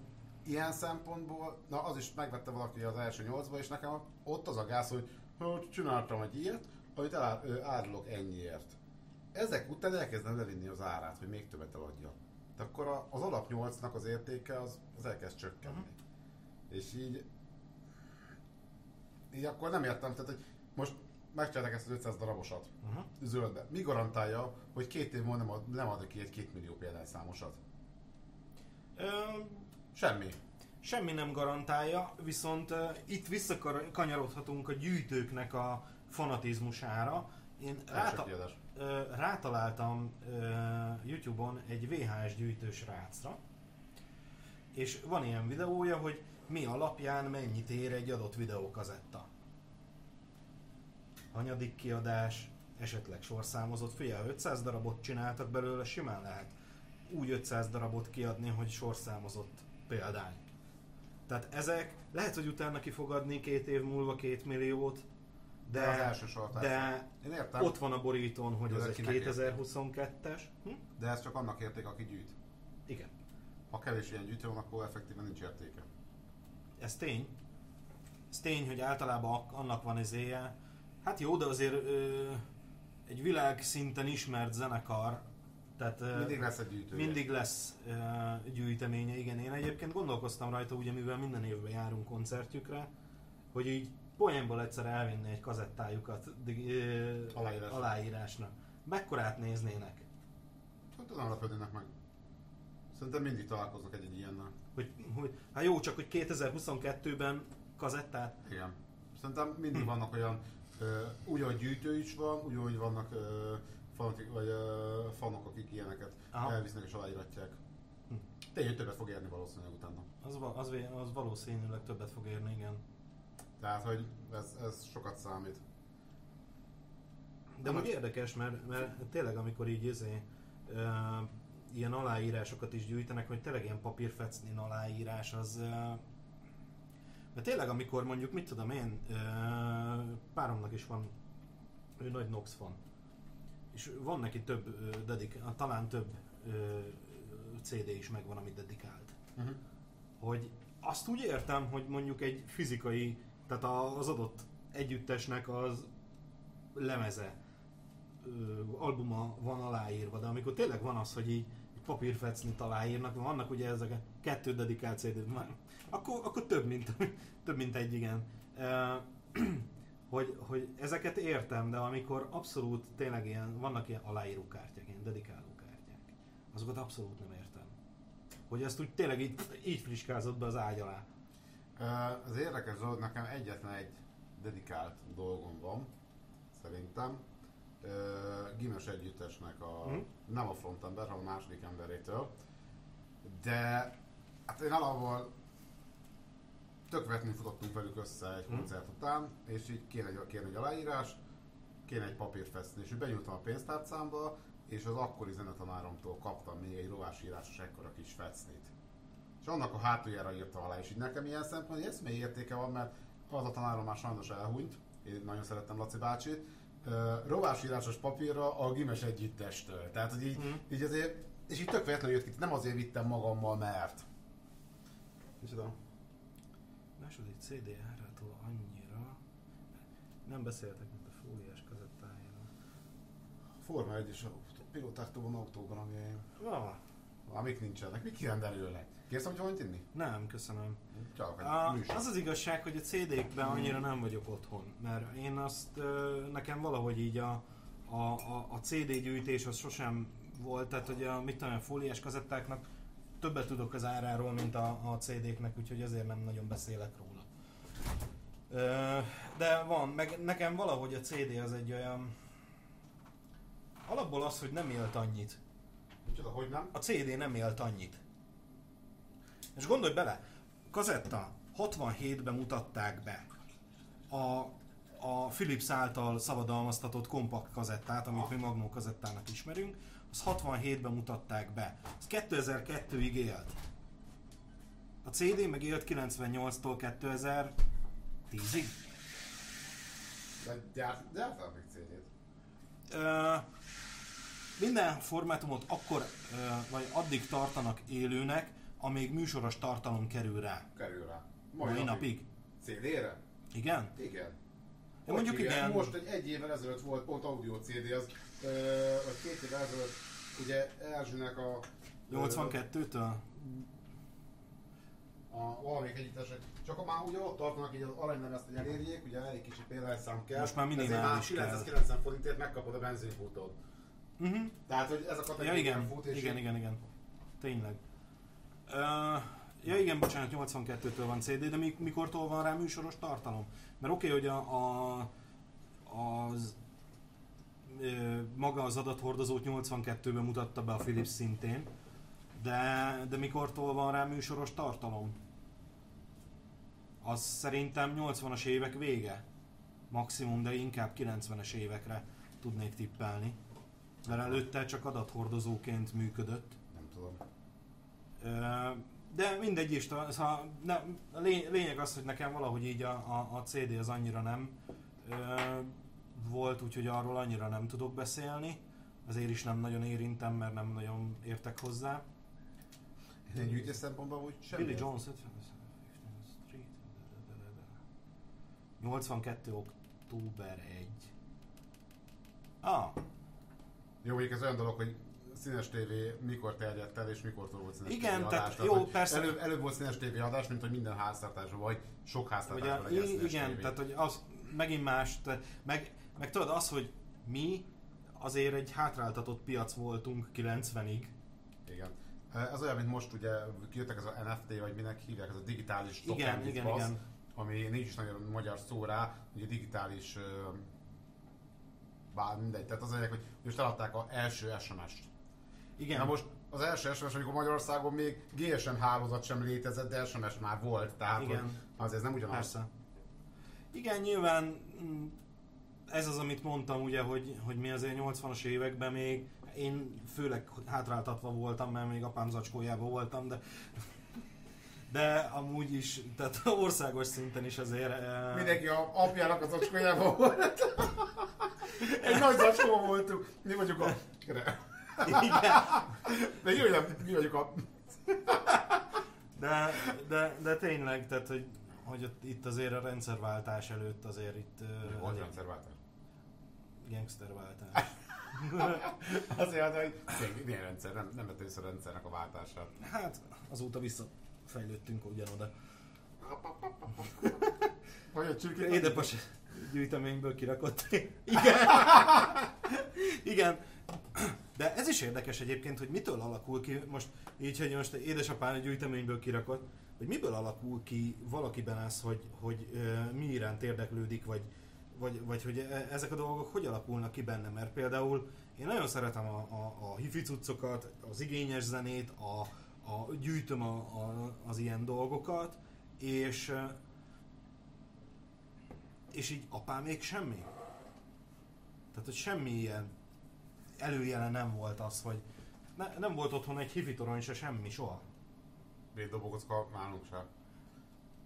ilyen szempontból, na az is megvette valaki az első nyolcba, és nekem ott az a gáz, hogy hogy csináltam egy ilyet, amit elár, árulok ennyiért. Ezek után elkezdem levinni az árát, hogy még többet eladja. De akkor az alap 8-nak az értéke az, az elkezd csökkenni. Mhm. És így, így akkor nem értem, tehát hogy most megcsinálták ezt az 500 darabosat Uh-huh. zöldbe. Mi garantálja, hogy két év múlva nem, ad, nem ad ki egy két millió példányszámosat? Ö, Semmi. semmi nem garantálja, viszont uh, itt visszakanyarodhatunk a gyűjtőknek a fanatizmusára. Én ráta- ö, rátaláltam ö, YouTube-on egy VHS gyűjtős rácra, és van ilyen videója, hogy mi alapján mennyit ér egy adott videókazetta. Hanyadik kiadás, esetleg sorszámozott, figyelj, 500 darabot csináltak belőle, simán lehet úgy 500 darabot kiadni, hogy sorszámozott példány. Tehát ezek, lehet, hogy utána ki fog adni két év múlva két milliót, De, de, az első de Én értem, ott van a borítón, hogy Ez ez egy akinek 2022-es. Hm? de ez csak annak érték, aki gyűjt. Igen. Ha kevés ilyen gyűjtő van, akkor effektíven nincs értéke. Ez tény. Ez tény, hogy általában ak- annak van izéje. Hát jó, de azért ö, egy világszinten ismert zenekar, tehát ö, Mindig lesz egy gyűjtő. mindig lesz ö, gyűjteménye, igen. Én egyébként gondolkoztam rajta, ugye mivel minden évben járunk koncertjükre, hogy így poénból egyszer elvinni egy kazettájukat ö, Aláírásra. aláírásnak. Mekkorát néznének? Hát lepődnének meg. Szerintem mindig találkoznak egy, egy ilyennel. Hogy, hogy, hát jó, csak hogy 2022-ben kazettát? Igen. Szerintem mindig vannak olyan, ö, ugyan gyűjtő is van, ugyanúgy vannak ö, fanok, vagy, ö, fanok, akik ilyeneket Aha. elvisznek és aláíratják. Hm. Tényleg többet fog érni valószínűleg utána. Az, va- az, az valószínűleg többet fog érni, igen. Tehát, hogy ez, ez sokat számít. De úgy hogy- érdekes, mert, mert tényleg amikor így izé, ö, ilyen aláírásokat is gyűjtenek, hogy tényleg ilyen papírfecnin aláírás, az... Mert tényleg amikor mondjuk, mit tudom én, páromnak is van, ő nagy Nox fan, és van neki több, dedik, talán több CD is megvan, amit dedikált. Uh-huh. hogy azt úgy értem, hogy mondjuk egy fizikai, tehát az adott együttesnek az lemeze, albuma van aláírva, de amikor tényleg van az, hogy így egy papírfecnit aláírnak, vannak ugye ezek a kettő dedikált cd már, akkor, akkor több, mint, *laughs* több, mint egy, igen. *clears throat* Hogy, hogy ezeket értem, de amikor abszolút tényleg ilyen, vannak ilyen aláíró kártyák, ilyen dedikáló kártyák, azokat abszolút nem értem. Hogy ezt úgy tényleg így, így friskázott be az ágy alá. Az érdekes dolog, nekem egyetlen egy dedikált dolgom van, szerintem. Gimes együttesnek a, Mhm. nem a frontember, hanem a második emberétől. De hát én alapból tök vetni futottunk velük össze egy Mhm. koncert után, és így kéne egy, kéne egy aláírás, kéne egy papírfesztni, és így benyújtam a pénztárcámba, és az akkori zenetanáromtól kaptam még egy rovásírásos ekkora kis fecnit. És annak a hátuljára írta alá, és így nekem ilyen szempont, hogy eszmei értéke van, mert az a tanárom már sajnos elhunyt, én nagyon szerettem Laci bácsit, rovásírásos papírra a Gimes együttestől. Tehát, hogy így, Mhm. így azért, és így tök véletlenül jött ki, nem azért vittem magammal, mert. Micsoda? Második CD árától annyira... Nem beszéltek, mint a fóliás kazettájáról. Forma 1 és a pilótáktól van autóban, ami Ah, amik nincsenek. Mik kirendelőnek? Kérsz, hogy valamit inni? nem, köszönöm. Csak A, műsor. az az igazság, hogy a CD-kben annyira nem vagyok otthon, mert én azt, nekem valahogy így a, a, a, a CD gyűjtés az sosem volt, tehát hogy a mit tudom, a fóliás kazettáknak többet tudok az áráról, mint a, a CD-knek, úgyhogy ezért nem nagyon beszélek róla. De van, meg nekem valahogy a CD az egy olyan... Alapból az, hogy nem élt annyit. Micsoda, hogy nem? A CD nem élt annyit. És gondolj bele, kazetta 67-ben mutatták be a, a Philips által szabadalmaztatott kompakt kazettát, amit mi Magnó kazettának ismerünk, az 67-ben mutatták be. Az 2002-ig élt. A CD meg élt 98-tól 2010-ig. De gyárt, gyártál még CD-t? Minden formátumot akkor, vagy addig tartanak élőnek, amíg műsoros tartalom kerül rá. Kerül rá. Mai napig. CD-re? Igen? Igen. Ja, mondjuk hívják? igen. Most egy, egy évvel ezelőtt volt pont audio CD, az, ö, vagy két évvel ezelőtt, ugye Erzsőnek a... 82-től? a valamelyik együttesek. Csak a már ugye ott tartanak, így az aranylemezt, hogy elérjék, ugye elég kicsi példányszám kell. Most már minimális ezért már kell. 990 forintért megkapod a benzinfútót. Uh-huh. Tehát, hogy ez a Ja kategória igen, fut, és igen, így- igen, igen. Tényleg. Uh, ja igen, bocsánat, 82-től van CD, de mi, mikortól van rá műsoros tartalom? Mert oké, okay, hogy a, a, az maga az adathordozót 82-ben mutatta be a Philips szintén, de, de mikortól van rá műsoros tartalom? Az szerintem 80-as évek vége. Maximum, de inkább 90-es évekre tudnék tippelni. Mert előtte csak adathordozóként működött. Nem tudom. De mindegy is, szóval ne, a lény- lényeg az, hogy nekem valahogy így a, a, a CD az annyira nem ö, volt, úgyhogy arról annyira nem tudok beszélni. Azért is nem nagyon érintem, mert nem nagyon értek hozzá. Egy gyűjtés szempontból úgy semmi. Billy Jones 50 Street. 82. október 1. Ah, Jó, mondjuk ez olyan dolog, hogy színes tévé mikor terjedt el, és mikor volt színes Igen, tévé tehát adás. jó, hogy persze. Előbb, előbb volt színes tévé adás, mint hogy minden háztartásban, vagy sok háztartásban legyen színes igen, tévé. tehát hogy az megint más, meg, meg tudod az, hogy mi azért egy hátráltatott piac voltunk 90-ig. Igen. Ez olyan, mint most ugye kijöttek ez a NFT, vagy minek hívják, ez a digitális Igen, token igen, bizbasz, igen. ami nincs is nagyon magyar szó rá, ugye digitális bár mindegy, tehát az lényeg, hogy most eladták az első SMS-t. Igen. Na most az első SMS, amikor Magyarországon még GSM hálózat sem létezett, de SMS már volt, tehát Igen. hogy azért ez nem ugyanaz. Persze. Igen, nyilván mm, ez az, amit mondtam, ugye, hogy, hogy mi azért 80-as években még, én főleg hátráltatva voltam, mert még apám zacskójában voltam, de de amúgy is, tehát *laughs* országos szinten is azért... eh, Mindenki a apjának az acskójában volt. *laughs* Egy nagy zacskó voltunk. Mi vagyunk a... Igen, De jó, hogy mi vagyunk a... de, de, de tényleg, tehát hogy, hogy itt azért a rendszerváltás előtt azért itt eh, Volt elég rendszerváltás. gangsterváltás. *laughs* Azért, hogy tényleg, milyen rendszer, nem, nem vett észre a rendszernek a váltását. Hát azóta visszafejlődtünk ugyanoda. Vagy a csirkét... Édepas gyűjteményből kirakott. Igen. Igen. De ez is érdekes egyébként, hogy mitől alakul ki, most így, hogy most édesapám egy gyűjteményből kirakott, hogy miből alakul ki valakiben ez, hogy, hogy ö, mi iránt érdeklődik, vagy, vagy, vagy hogy e- ezek a dolgok hogy alakulnak ki benne, mert például én nagyon szeretem a, a, a hifi cuccokat, az igényes zenét, a, a gyűjtöm a, a, az ilyen dolgokat, és és így apám még semmi. Tehát, hogy semmi ilyen előjele nem volt az, hogy ne, nem volt otthon egy hifi torony se semmi, soha. Védobogocka nálunk sem.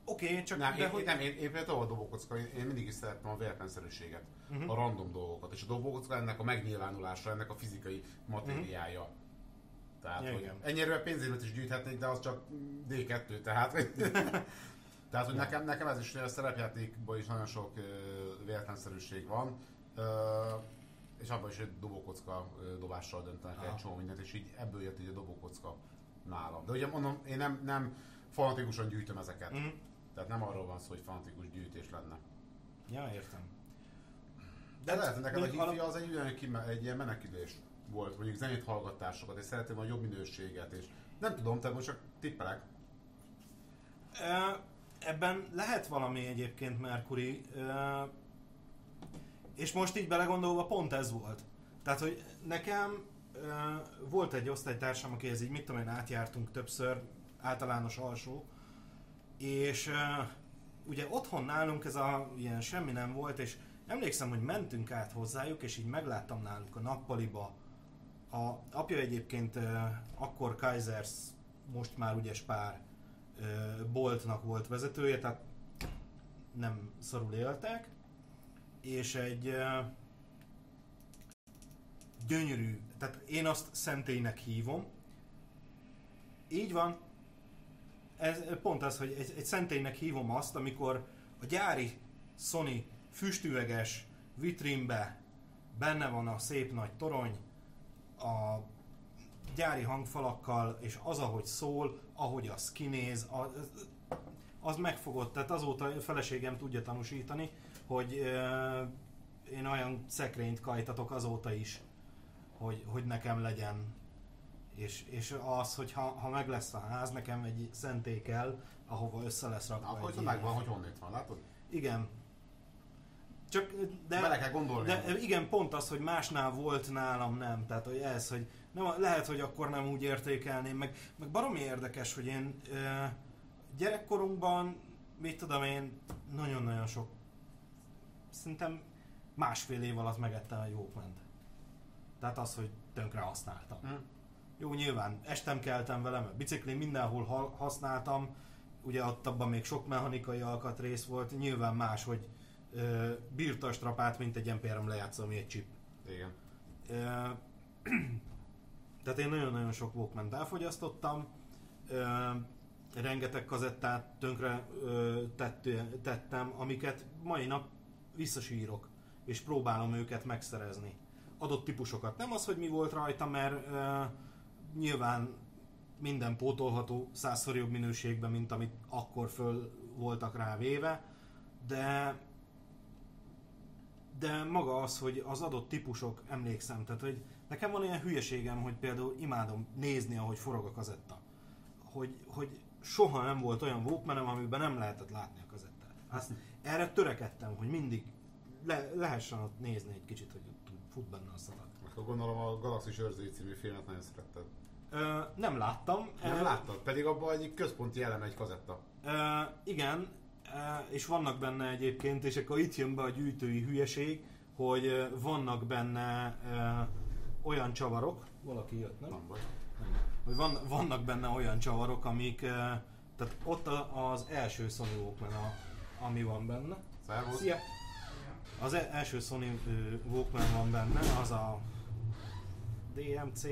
Oké, okay, csak Nem, de én, hogy... nem, én, én például a dobogocka, én, én mindig is szerettem a véletlenszerűséget, Mhm. uh-huh. a random dolgokat, és a dobogocka ennek a megnyilvánulása, ennek a fizikai matériája. Uh-huh. Tehát, Ja, hogy igen. ennyire pénzémet is gyűjthetnék, de az csak D2, tehát... tehát, hogy *laughs* nekem, nekem ez is a szerepjátékban is nagyon sok uh, véletlenszerűség van, uh, és abban is egy dobókocka dobással döntenek Aha. egy csomó mindent, és így ebből jött így a dobókocka nálam. De ugye mondom, én nem, nem fanatikusan gyűjtöm ezeket. Mhm. Tehát nem arról van szó, hogy fanatikus gyűjtés lenne. Ja, értem. De lehet, hogy neked a mondjuk hifi alap- az egy, olyan, kime, egy ilyen menekülés volt, mondjuk zenét hallgatásokat, és szeretném a jobb minőséget, és nem tudom, tehát most csak tippelek. Ebben lehet valami egyébként, Mercury. Ö, És most így belegondolva pont ez volt. Tehát, hogy nekem ö, volt egy osztálytársam, akihez így mit tudom én átjártunk többször, általános alsó, és ö, ugye otthon nálunk ez a ilyen semmi nem volt, és emlékszem, hogy mentünk át hozzájuk, és így megláttam náluk a nappaliba. A apja egyébként ö, akkor Kaisers, most már ugye Spár ö, boltnak volt vezetője, tehát nem szarul éltek, és egy gyönyörű, tehát én azt szentélynek hívom. Így van, ez pont az, hogy egy, egy szentélynek hívom azt, amikor a gyári Sony füstüveges vitrínbe benne van a szép nagy torony, a gyári hangfalakkal, és az, ahogy szól, ahogy az kinéz, az, az megfogott. Tehát azóta a feleségem tudja tanúsítani, hogy ö, én olyan szekrényt kajtatok azóta is, hogy, hogy nekem legyen. És, és az, hogy ha, ha meg lesz a ház, nekem egy szentély kell, ahova össze lesz rakva. Na, akkor ilyen- megvan, hogy honnét van, látod? Igen. Csak, de, Bele kell gondolni. de igen, pont az, hogy másnál volt, nálam nem. Tehát, hogy ez, hogy nem, lehet, hogy akkor nem úgy értékelném, meg, meg baromi érdekes, hogy én ö, gyerekkorunkban, mit tudom én, nagyon-nagyon sok, szerintem másfél év alatt megettem egy walkman Tehát az, hogy tönkre használtam. Hm. Jó, nyilván estem keltem vele, mert biciklin mindenhol ha- használtam, ugye ott abban még sok mechanikai alkatrész volt, nyilván más, hogy ö, bírta a strapát, mint egy MP3 lejátszó, ami egy chip. Igen. Ö, tehát én nagyon-nagyon sok walkman elfogyasztottam, ö, rengeteg kazettát tönkre ö, tett, tettem, amiket mai nap visszasírok, és próbálom őket megszerezni. Adott típusokat. Nem az, hogy mi volt rajta, mert ö, nyilván minden pótolható százszor jobb minőségben, mint amit akkor föl voltak rá véve, de de maga az, hogy az adott típusok emlékszem, tehát hogy nekem van ilyen hülyeségem, hogy például imádom nézni, ahogy forog a kazetta. Hogy, hogy soha nem volt olyan walkman amiben nem lehetett látni a kazettát. Azt, erre törekedtem, hogy mindig le, lehessen ott nézni egy kicsit, hogy fut benne a szalag. Akkor gondolom a Galaxis őrzői című filmet nagyon szeretted. Ö, nem láttam. Nem láttad? Pedig abban egyik központi elem egy kazetta. Ö, igen, és vannak benne egyébként, és akkor itt jön be a gyűjtői hülyeség, hogy vannak benne ö, olyan csavarok, valaki jött, nem? Nem baj. Hogy van, vannak benne olyan csavarok, amik, ö, tehát ott az első Sony Walkman, a, ami van benne. Szervusz. Szia! Az e- első Sony ö, Walkman van benne, az a DMC,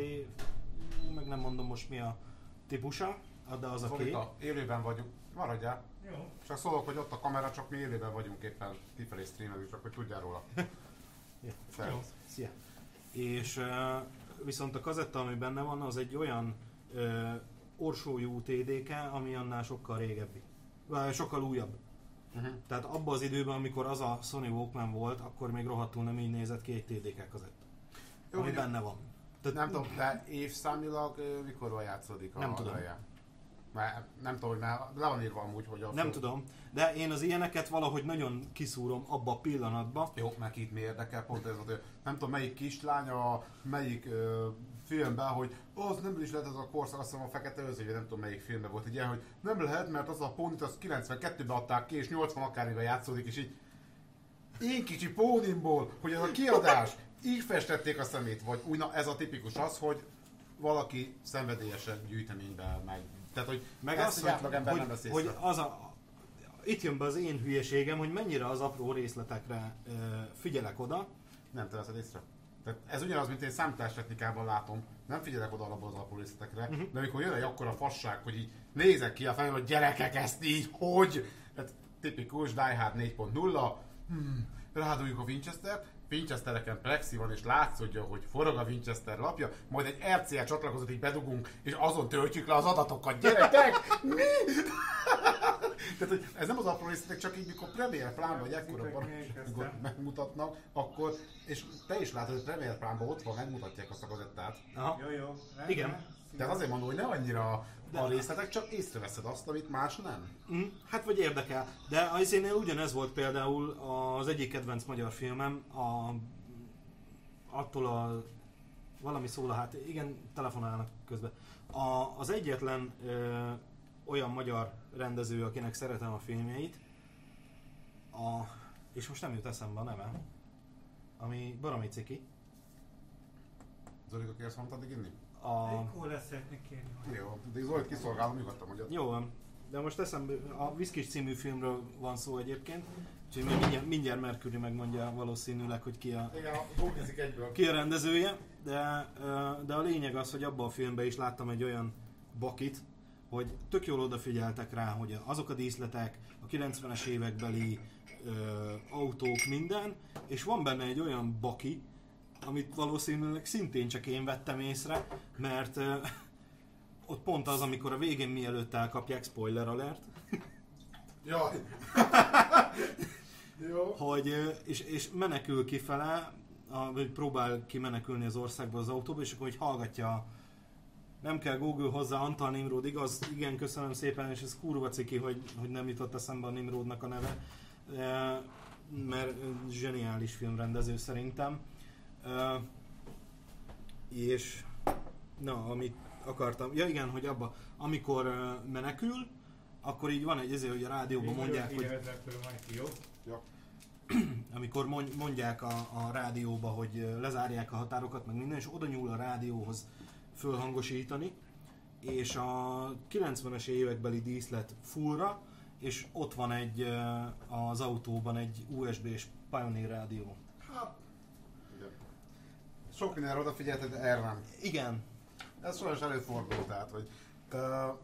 meg nem mondom most mi a típusa, de az a kék. Zolika, élőben vagyunk. Maradjál. Jó. Csak szólok, hogy ott a kamera, csak mi élőben vagyunk éppen kifelé streamelünk, csak hogy tudjál róla. *laughs* Ja. Szervusz. Szia. És viszont a kazetta, ami benne van, az egy olyan uh, orsójú TDK, ami annál sokkal régebbi. Vagy sokkal újabb. Uh-huh. Tehát abban az időben, amikor az a Sony Walkman volt, akkor még rohadtul nem így nézett ki egy TDK kazetta. Jó, ami benne van. Tehát Nem tudom, de évszámilag mikor játszódik a Nem tudom. alja? Mert nem tudom, hogy már le van írva amúgy, hogy a Nem fő- tudom, de én az ilyeneket valahogy nagyon kiszúrom abba a pillanatba. Jó, meg itt mi érdekel, pont ez hogy nem tudom melyik kislány a melyik ö, filmben, hogy az nem is lehet ez a korszak, azt hiszem a Fekete Őző, vagy nem tudom melyik filmben volt egy ilyen, hogy nem lehet, mert az a pónit az 92-ben adták ki, és 80 akármivel játszódik, és így én kicsi pónimból, hogy ez a kiadás, így festették a szemét, vagy úgy, na ez a tipikus az, hogy valaki szenvedélyesen gyűjteményben meg. Tehát, hogy Meg ezt az, egy hogy, átlagember nem hogy, hogy az a, itt jön be az én hülyeségem, hogy mennyire az apró részletekre ö, figyelek oda. Nem te veszed észre. Tehát ez ugyanaz, mint én számítástechnikában látom. Nem figyelek oda alapból az apró részletekre, Mhm. de amikor jön egy akkora fasság, hogy így nézek ki a fejembe, hogy gyerekek ezt így, hogy? Tehát tipikus Die Hard 4.0, hmm, rádoljuk a Winchester, Winchestereken plexi van, és látszódja, hogy forog a Winchester lapja, majd egy RCA csatlakozót így bedugunk, és azon töltjük le az adatokat. Gyerekek, mi? *laughs* Tehát, hogy ez nem az apró részletek, csak így, mikor Premiere Plán vagy ekkora baromságot megmutatnak, akkor, és te is látod, hogy Premiere Plánban ott van, megmutatják azt a kazettát. Aha. Jó, jó. rendben. Igen. Tehát azért mondom, hogy ne annyira a részletek, csak észreveszed azt, amit más nem. Mm, hát vagy érdekel. De az énnél ugyanez volt például az egyik kedvenc magyar filmem, a, attól a valami szól a hát, igen, telefonálnak közben. A, az egyetlen ö, olyan magyar rendező, akinek szeretem a filmjeit, a, és most nem jut eszembe a neve, ami baromi ciki. Zolika, kérsz valamit addig inni? A, Egy kóla szeretnék kérni. Jó, de Zolit kiszolgálom, nyugodtan mondjad. Jó van, de most eszembe, a Viszkis című filmről van szó egyébként, úgyhogy majd mindjárt, mindjárt Mercury megmondja valószínűleg, hogy ki a, Igen, ki a rendezője, de, de a lényeg az, hogy abban a filmben is láttam egy olyan bakit, hogy tök jól odafigyeltek rá, hogy azok a díszletek, a 90-es évekbeli ö, autók, minden, és van benne egy olyan baki, amit valószínűleg szintén csak én vettem észre, mert ö, *laughs* ott pont az, amikor a végén mielőtt elkapják, spoiler alert, *laughs* Jaj. *laughs* Jó. hogy, és, és menekül kifele, a, vagy próbál kimenekülni az országból az autóba, és akkor hogy hallgatja nem kell Google hozzá, Antal Nimrod, igaz? Igen, köszönöm szépen, és ez kurva ciki, hogy, hogy nem jutott eszembe a Nimrodnak a neve, E, mert zseniális filmrendező szerintem. És na, amit akartam, ja igen, hogy abba, amikor ö, menekül, akkor így van egy ezért, hogy a rádióban mondják, hogy? Ja. *clears throat* amikor mond- mondják a, a rádióba, hogy lezárják a határokat, meg minden, és oda nyúl a rádióhoz fölhangosítani, és a 90-es évekbeli díszlet fullra, és ott van egy az autóban egy USB-s Pioneer rádió. Sok mindenre odafigyelted, de erre nem. Igen, Ez sajnos előfordul, tehát, hogy uh,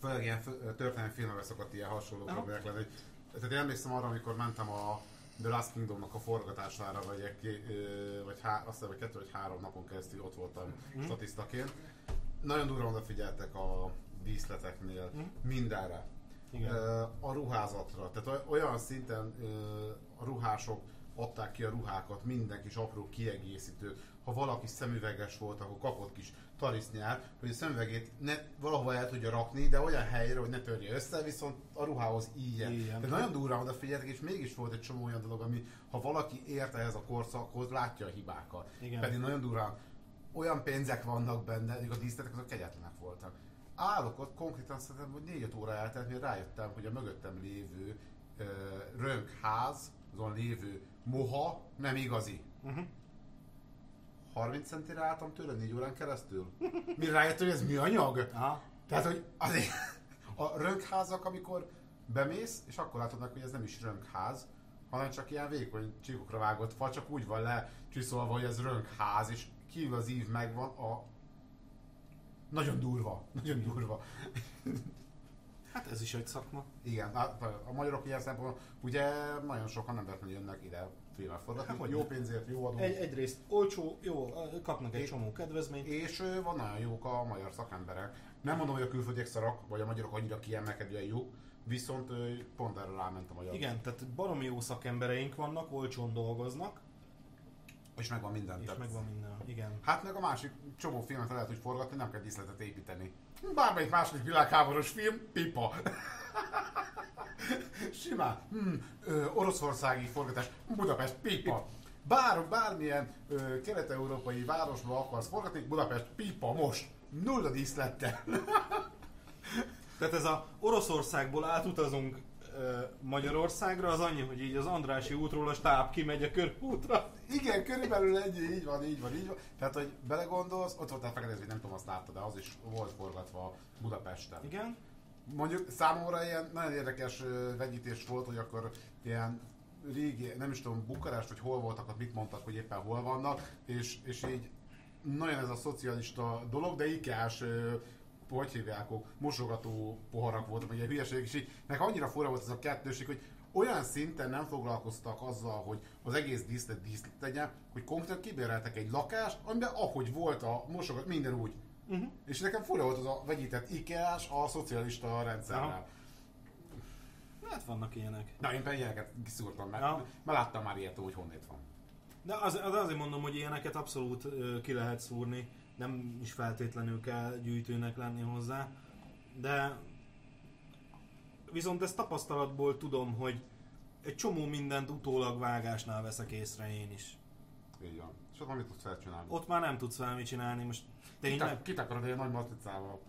főleg ilyen történelmi filmekben szokott ilyen hasonló problémák lenni. Tehát én emlékszem arra, amikor mentem a The Last Kingdomnak a forgatására, vagy, egy, vagy há, azt hiszem, hogy kettő vagy három napon keresztül ott voltam Mhm. statisztaként. Nagyon durva odafigyeltek a díszleteknél, Mhm. mindenre. Igen. A ruházatra. Tehát oly- olyan szinten a ruhások adták ki a ruhákat, minden kis apró kiegészítőt. Ha valaki szemüveges volt, akkor kapott kis tarisznyát, hogy a szemüvegét ne, valahova el tudja rakni, de olyan helyre, hogy ne törje össze, viszont a ruhához ígyen. Ígyen. Tehát nagyon durva odafigyeltek, és mégis volt egy csomó olyan dolog, ami ha valaki ért ehhez a korszakhoz, látja a hibákat. Igen. Pedig nagyon durván olyan pénzek vannak benne, hogy a díszletek azok kegyetlenek voltak. Állok ott, konkrétan szerintem, hogy 4 óra eltelt, mire rájöttem, hogy a mögöttem lévő ö, rönkház, azon lévő moha nem igazi. Uh-huh. 30 centire álltam tőle 4 órán keresztül. Mire rájöttem, hogy ez mi anyag? Aha. Tehát, hogy azért *laughs* a rönkházak, amikor bemész, és akkor látod meg, hogy ez nem is rönkház, hanem csak ilyen vékony csíkokra vágott fa, csak úgy van le csiszolva, hogy ez rönkház, és kívül az ív megvan, a... Nagyon durva, nagyon durva. Hát ez is egy szakma. Igen, hát a magyarok ilyen szempontból, ugye nagyon sokan nem véletlenül jönnek ide filmet forgatni, Hát, jó pénzért, jó adó, Egy, egyrészt olcsó, jó, kapnak egy É- csomó kedvezményt. és van nagyon jók a magyar szakemberek. Nem mondom, hogy a külföldiek szarok, vagy a magyarok annyira kiemelkedően jók, viszont pont erről ráment a magyar. Igen, tehát baromi jó szakembereink vannak, olcsón dolgoznak, És megvan minden. és tehát- megvan minden. Igen. Hát meg a másik csomó filmet lehet úgy forgatni, nem kell díszletet építeni. Bármelyik második világháborús film, pipa. *laughs* Simán. Hmm, ö, oroszországi forgatás, Budapest, pipa. Bár, bármilyen ö, kelet-európai városba akarsz forgatni, Budapest, pipa, most. Nulla díszlettel. *laughs* Tehát ez a Oroszországból átutazunk ö, Magyarországra, az annyi, hogy így az Andrási útról a stáb kimegy a körútra. Igen, körülbelül egy, így van, így van, így van. Tehát, hogy belegondolsz, ott volt a fekete nem tudom, azt láttad, de az is volt forgatva Budapesten. Igen. Mondjuk számomra ilyen nagyon érdekes vegyítés volt, hogy akkor ilyen régi, nem is tudom, Bukarest, hogy hol voltak, ott mit mondtak, hogy éppen hol vannak, és, és így nagyon ez a szocialista dolog, de ikás, hogy hívják, mosogató poharak voltak, vagy ilyen hülyeség, és így, nekem annyira fura volt ez a kettőség, hogy olyan szinten nem foglalkoztak azzal, hogy az egész díszlet díszlet legyen, hogy konkrétan kibéreltek egy lakást, amiben ahogy volt a mosogat, minden úgy. Uh-huh. És nekem fura volt az a vegyített IKEA-s a szocialista rendszerrel. Aha. Hát vannak ilyenek. Na, én például ilyeneket kiszúrtam, mert, Ja. mert láttam már ilyet, hogy honnét van. De az, az azért mondom, hogy ilyeneket abszolút ki lehet szúrni, nem is feltétlenül kell gyűjtőnek lenni hozzá, de viszont ezt tapasztalatból tudom, hogy egy csomó mindent utólag vágásnál veszek észre én is. Így van. És ott már mit tudsz felcsinálni? Ott már nem tudsz valami csinálni, most tényleg. Kitak, kitakarod egy nagy matricával.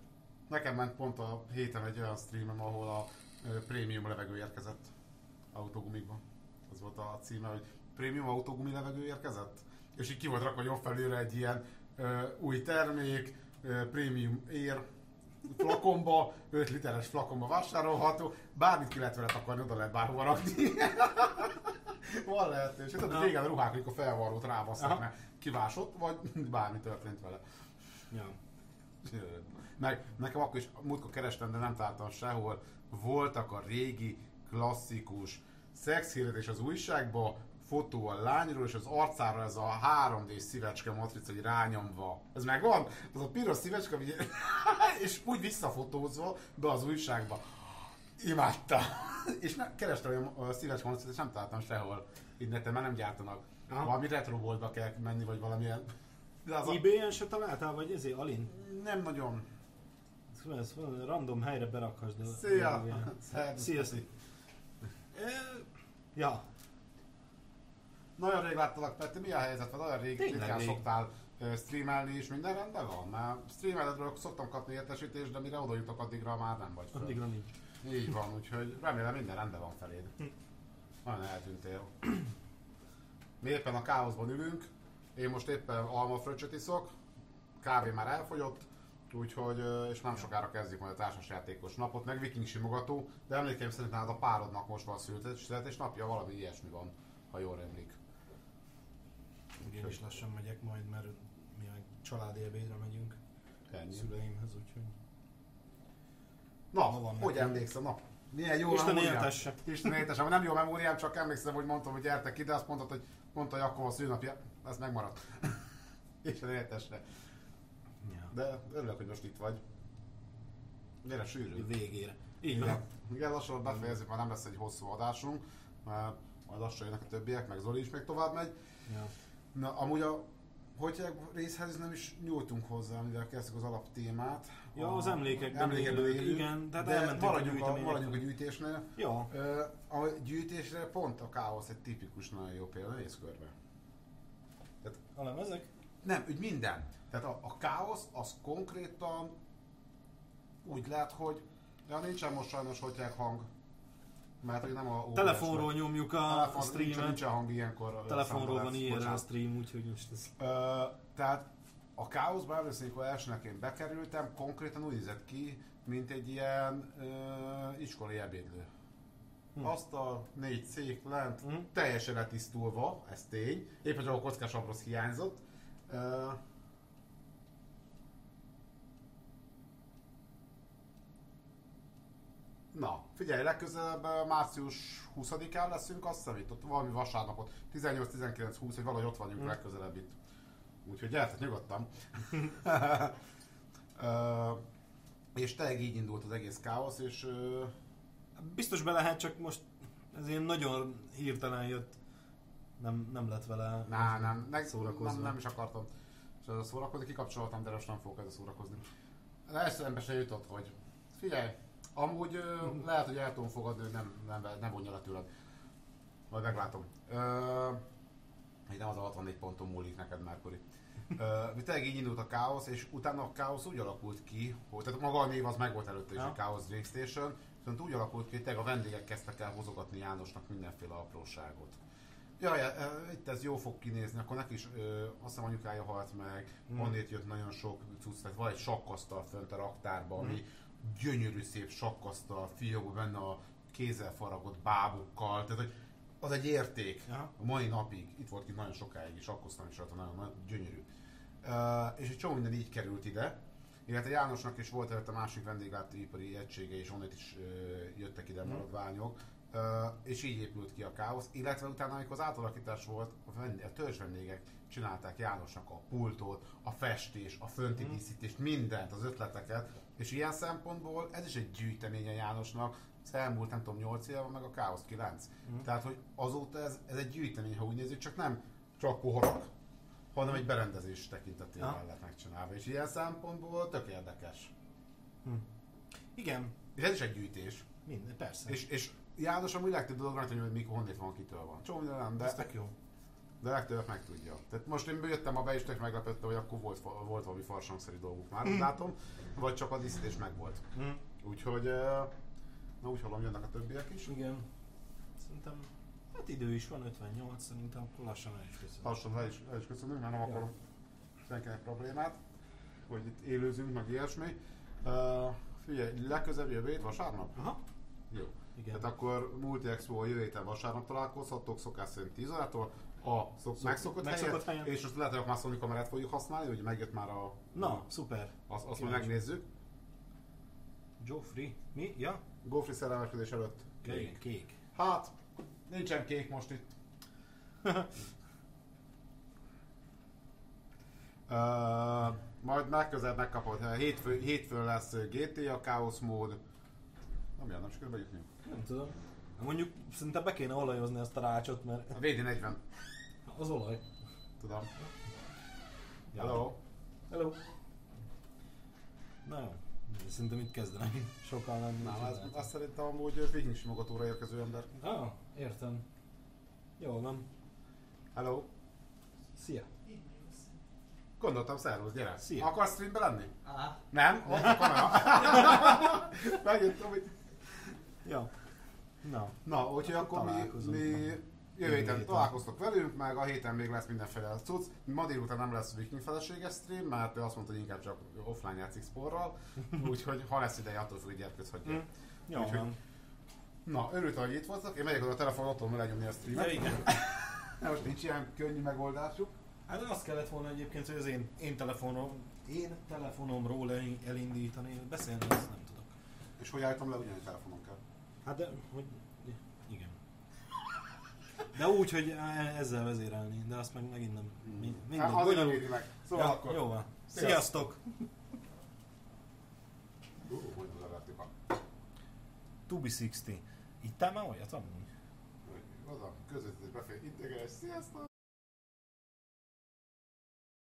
Nekem ment pont a héten egy olyan streamem, ahol a ö, prémium levegő érkezett autógumikban. Az volt a címe, hogy prémium autógumi levegő érkezett. És így ki volt rakva jobb felülre egy ilyen ö, új termék, ö, prémium ér flakonba, 5 literes flakonba vásárolható, bármit ki lehet vele takarni, oda lehet bárhova rakni. *laughs* Van lehetőség. Tehát régen a ruhák, amikor felvarrót rábasztak, mert kivásott, vagy *laughs* bármi történt vele. Ja. Meg nekem akkor is múltkor kerestem, de nem találtam sehol. Voltak a régi, klasszikus szexhírletés az újságba, fotó a lányról, és az arcára ez a 3D szívecske matrica, hogy rányomva. Ez megvan? Az a piros szívecske, *laughs* és úgy visszafotózva be az újságba. Imádta. *laughs* És ne, kerestem olyan szívecske matricát, és nem találtam sehol. Így neten, mert nem gyártanak. Aha. Valami retro boltba kell menni, vagy valamilyen... De az a... eBay-en se találtál, vagy ezért Alin? Nem nagyon. Ez, ez random helyre berakhasd. a- Szia! a- Sziasztok! Ja, Nagyon rég láttalak, Peti, mi a helyzet? Vagy olyan rég ritkán szoktál streamelni, és minden rendben van? Mert streameledről szoktam kapni értesítést, de mire oda jutok, addigra már nem vagy föl. addigra nincs. Így van, úgyhogy remélem minden rendben van feléd. Hm. Nagyon eltűntél. Mi éppen a káoszban ülünk, én most éppen almafröccsöt iszok, kávé már elfogyott, úgyhogy, és nem sokára kezdjük majd a társasjátékos napot, meg viking simogató, de emlékeim szerint nálad a párodnak most van születésnapja, valami ilyesmi van, ha jól emlék. Én is lassan megyek majd, mert mi meg családi ebédre megyünk Ennyi. szüleimhez, úgyhogy... Na, Ma van hogy nekem. emlékszem? Na, milyen jó Isten memóriám. éltesse. Isten éltesse. Nem jó memóriám, csak emlékszem, hogy mondtam, hogy gyertek ide, azt mondtad, hogy mondta, hogy akkor a szülnapja. Ez megmaradt. *laughs* Isten éltesse. Ja. De örülök, hogy most itt vagy. Gyere sűrű. Végére. Így van. Igen lassan befejezzük, már nem lesz egy hosszú adásunk, mert majd lassan jönnek a többiek, meg Zoli is még tovább megy. Ja. Na, amúgy a hogy részhez nem is nyújtunk hozzá, mivel kezdtük az alaptémát. Ja, az A- emlékekben emlékekben élők, élők, igen, tehát de a maradjunk a, gyűjteményekre. maradjunk a gyűjtésnél. Ja. A gyűjtésre pont a káosz egy tipikus nagyon jó példa, nézz körbe. A lemezek? Nem, úgy minden. Tehát a, a káosz az konkrétan úgy lehet, hogy ja, nincsen most sajnos hogyják hang. Mert hogy nem a Telefonról nyomjuk a Telefon, streamet. nincsen hang ilyenkor. Telefonról van lesz, ilyen a stream, úgyhogy most ez... Ö, tehát a káoszba először, amikor elsőnek én bekerültem, konkrétan úgy nézett ki, mint egy ilyen ö, iskolai ebédlő. Hm. Asztal, négy szék lent, Hm. teljesen letisztulva, ez tény. Épp, hogy a kockás abrosz hiányzott. Ö, Na, figyelj, legközelebb március 20-án leszünk, azt hiszem itt, ott valami vasárnapot, 18-19-20, hogy valahogy ott vagyunk Hm. legközelebb itt. Úgyhogy gyertek nyugodtan. *laughs* És tényleg így indult az egész káosz, és Biztos be lehet, csak most ez ilyen nagyon hirtelen jött. Nem, nem lett vele Ná, nem, meg, szórakozva. nem, nem is akartam szórakozni, kikapcsoltam, de most nem fogok ezzel szórakozni. De eszembe se jutott, hogy figyelj, amúgy ö, lehet, hogy el tudom fogadni, hogy nem, nem, nem vonja le tőled. Majd meglátom. Így nem az a 64 ponton múlik neked, Mercury. Ö, tényleg így indult a káosz, és utána a káosz úgy alakult ki, hogy tehát maga a név az meg volt előtte is, Ja. a Chaos Drink Station, viszont úgy alakult ki, hogy tényleg a vendégek kezdtek el hozogatni Jánosnak mindenféle apróságot. Jaj, e, itt ez jó fog kinézni, akkor neki is, ö, azt hiszem anyukája halt meg, mm. onnét jött nagyon sok cucc, tehát van egy sakkasztal fönt a raktárban, Mm. ami gyönyörű szép sakkasztal, fiókban benne a kézzel faragott bábukkal, tehát hogy az egy érték. Aha. A mai napig, itt volt ki nagyon sokáig, és akkoztam is rajta, nagyon, nagyon gyönyörű. Uh, és egy csomó minden így került ide, illetve Jánosnak is volt előtte másik vendéglátóipari egysége, és onnét is uh, jöttek ide Mhm. maradványok, uh, és így épült ki a káosz, illetve utána, amikor az átalakítás volt, a, törzs vendégek csinálták Jánosnak a pultot, a festés, a fönti Mhm. díszítést, mindent, az ötleteket, és ilyen szempontból ez is egy gyűjteménye Jánosnak, az elmúlt nem tudom 8 éve, meg a Káosz 9. Mhm. Tehát, hogy azóta ez, ez egy gyűjtemény, ha úgy nézzük, csak nem csak poharak, hanem egy berendezés tekintetében Aha. lett megcsinálva. És ilyen szempontból tök érdekes. Igen, És ez is egy gyűjtés. minden, persze. És, és János amúgy legtöbb dolog rajta, hogy mikor honnét van, kitől van. Csomó minden nem, ez de, tök jó. de legtöbbet meg tudja. Tehát most én jöttem a be, és tök hogy akkor volt, volt valami farsangszerű dolguk már, úgy látom, vagy csak a díszítés meg volt. Hm. Úgyhogy, na úgy hallom, jönnek a többiek is. Igen. Szerintem, hát idő is van, 58, szerintem akkor lassan el is köszönöm. Lassan le is, le is köszönünk, mert nem Ja. akarom senkinek problémát, hogy itt élőzünk, meg ilyesmi. Uh, figyelj, legközelebb jövő hét vasárnap? Aha, Jó. Igen. Tehát akkor Multi Expo a jövő héten vasárnap találkozhattok, szokás szerint 10 órától, a szok, megszokott, megszokott helyen, helyen. és most lehet, hogy a Sony kamerát fogjuk használni, hogy megjött már a... Na, szuper. Azt, azt Kíváncsi. megnézzük. Joffrey. Mi? Ja? Gofri szerelmeskedés előtt. Kék. Kék. Hát, nincsen kék most itt. *laughs* uh, majd legközelebb megkapod. Hétfő, hétfőn lesz GT, a Chaos mód. Nem jön, nem sikerül bejutni. Nem tudom. Mondjuk szinte be kéne olajozni ezt a rácsot, mert A VD40, az olaj. tudom. Hello. Hello. Na jó. Szerintem itt kezdenek sokan lenni. Nem, lehet. azt szerintem amúgy viking simogatóra érkező ember. Ah, értem. Jó van. Hello. Szia. Gondoltam, szervusz, gyere. Szia. Akarsz streambe lenni? Á, Nem? Ott a kamera. *laughs* Megint, Tomi. Ja. Na. Na, úgyhogy akkor mi, mi jövő héten találkoztok velünk, meg a héten még lesz mindenféle cucc. Ma délután nem lesz Viking feleséges stream, mert ő azt mondta, hogy inkább csak offline játszik sporral. *laughs* Úgyhogy ha lesz ideje, attól függ, hogy. Hm. Jó Úgyhogy- van. Na, örültem, hogy itt voltak. Én megyek oda a telefon, ott tudom lenyomni a Ja, streamet. igen. De *laughs* most nincs ilyen könnyű megoldásuk. Hát azt kellett volna egyébként, hogy az én, én telefonom, én telefonomról el- elindítani, beszélni azt nem tudok. És hogy állítom le, ugyanúgy telefonon kell. Hát de, hogy... Igen. *laughs* De úgy, hogy ezzel vezérelni, de azt meg megint nem... Mi, mindegy, Hát éri meg. Szóval Ja, akkor... Jó van. Sziasztok. Hogy levettük a... Tubi 60. Ittál már olyat amúgy? Az a közvetítés befejezt. Integrálás. Sziasztok!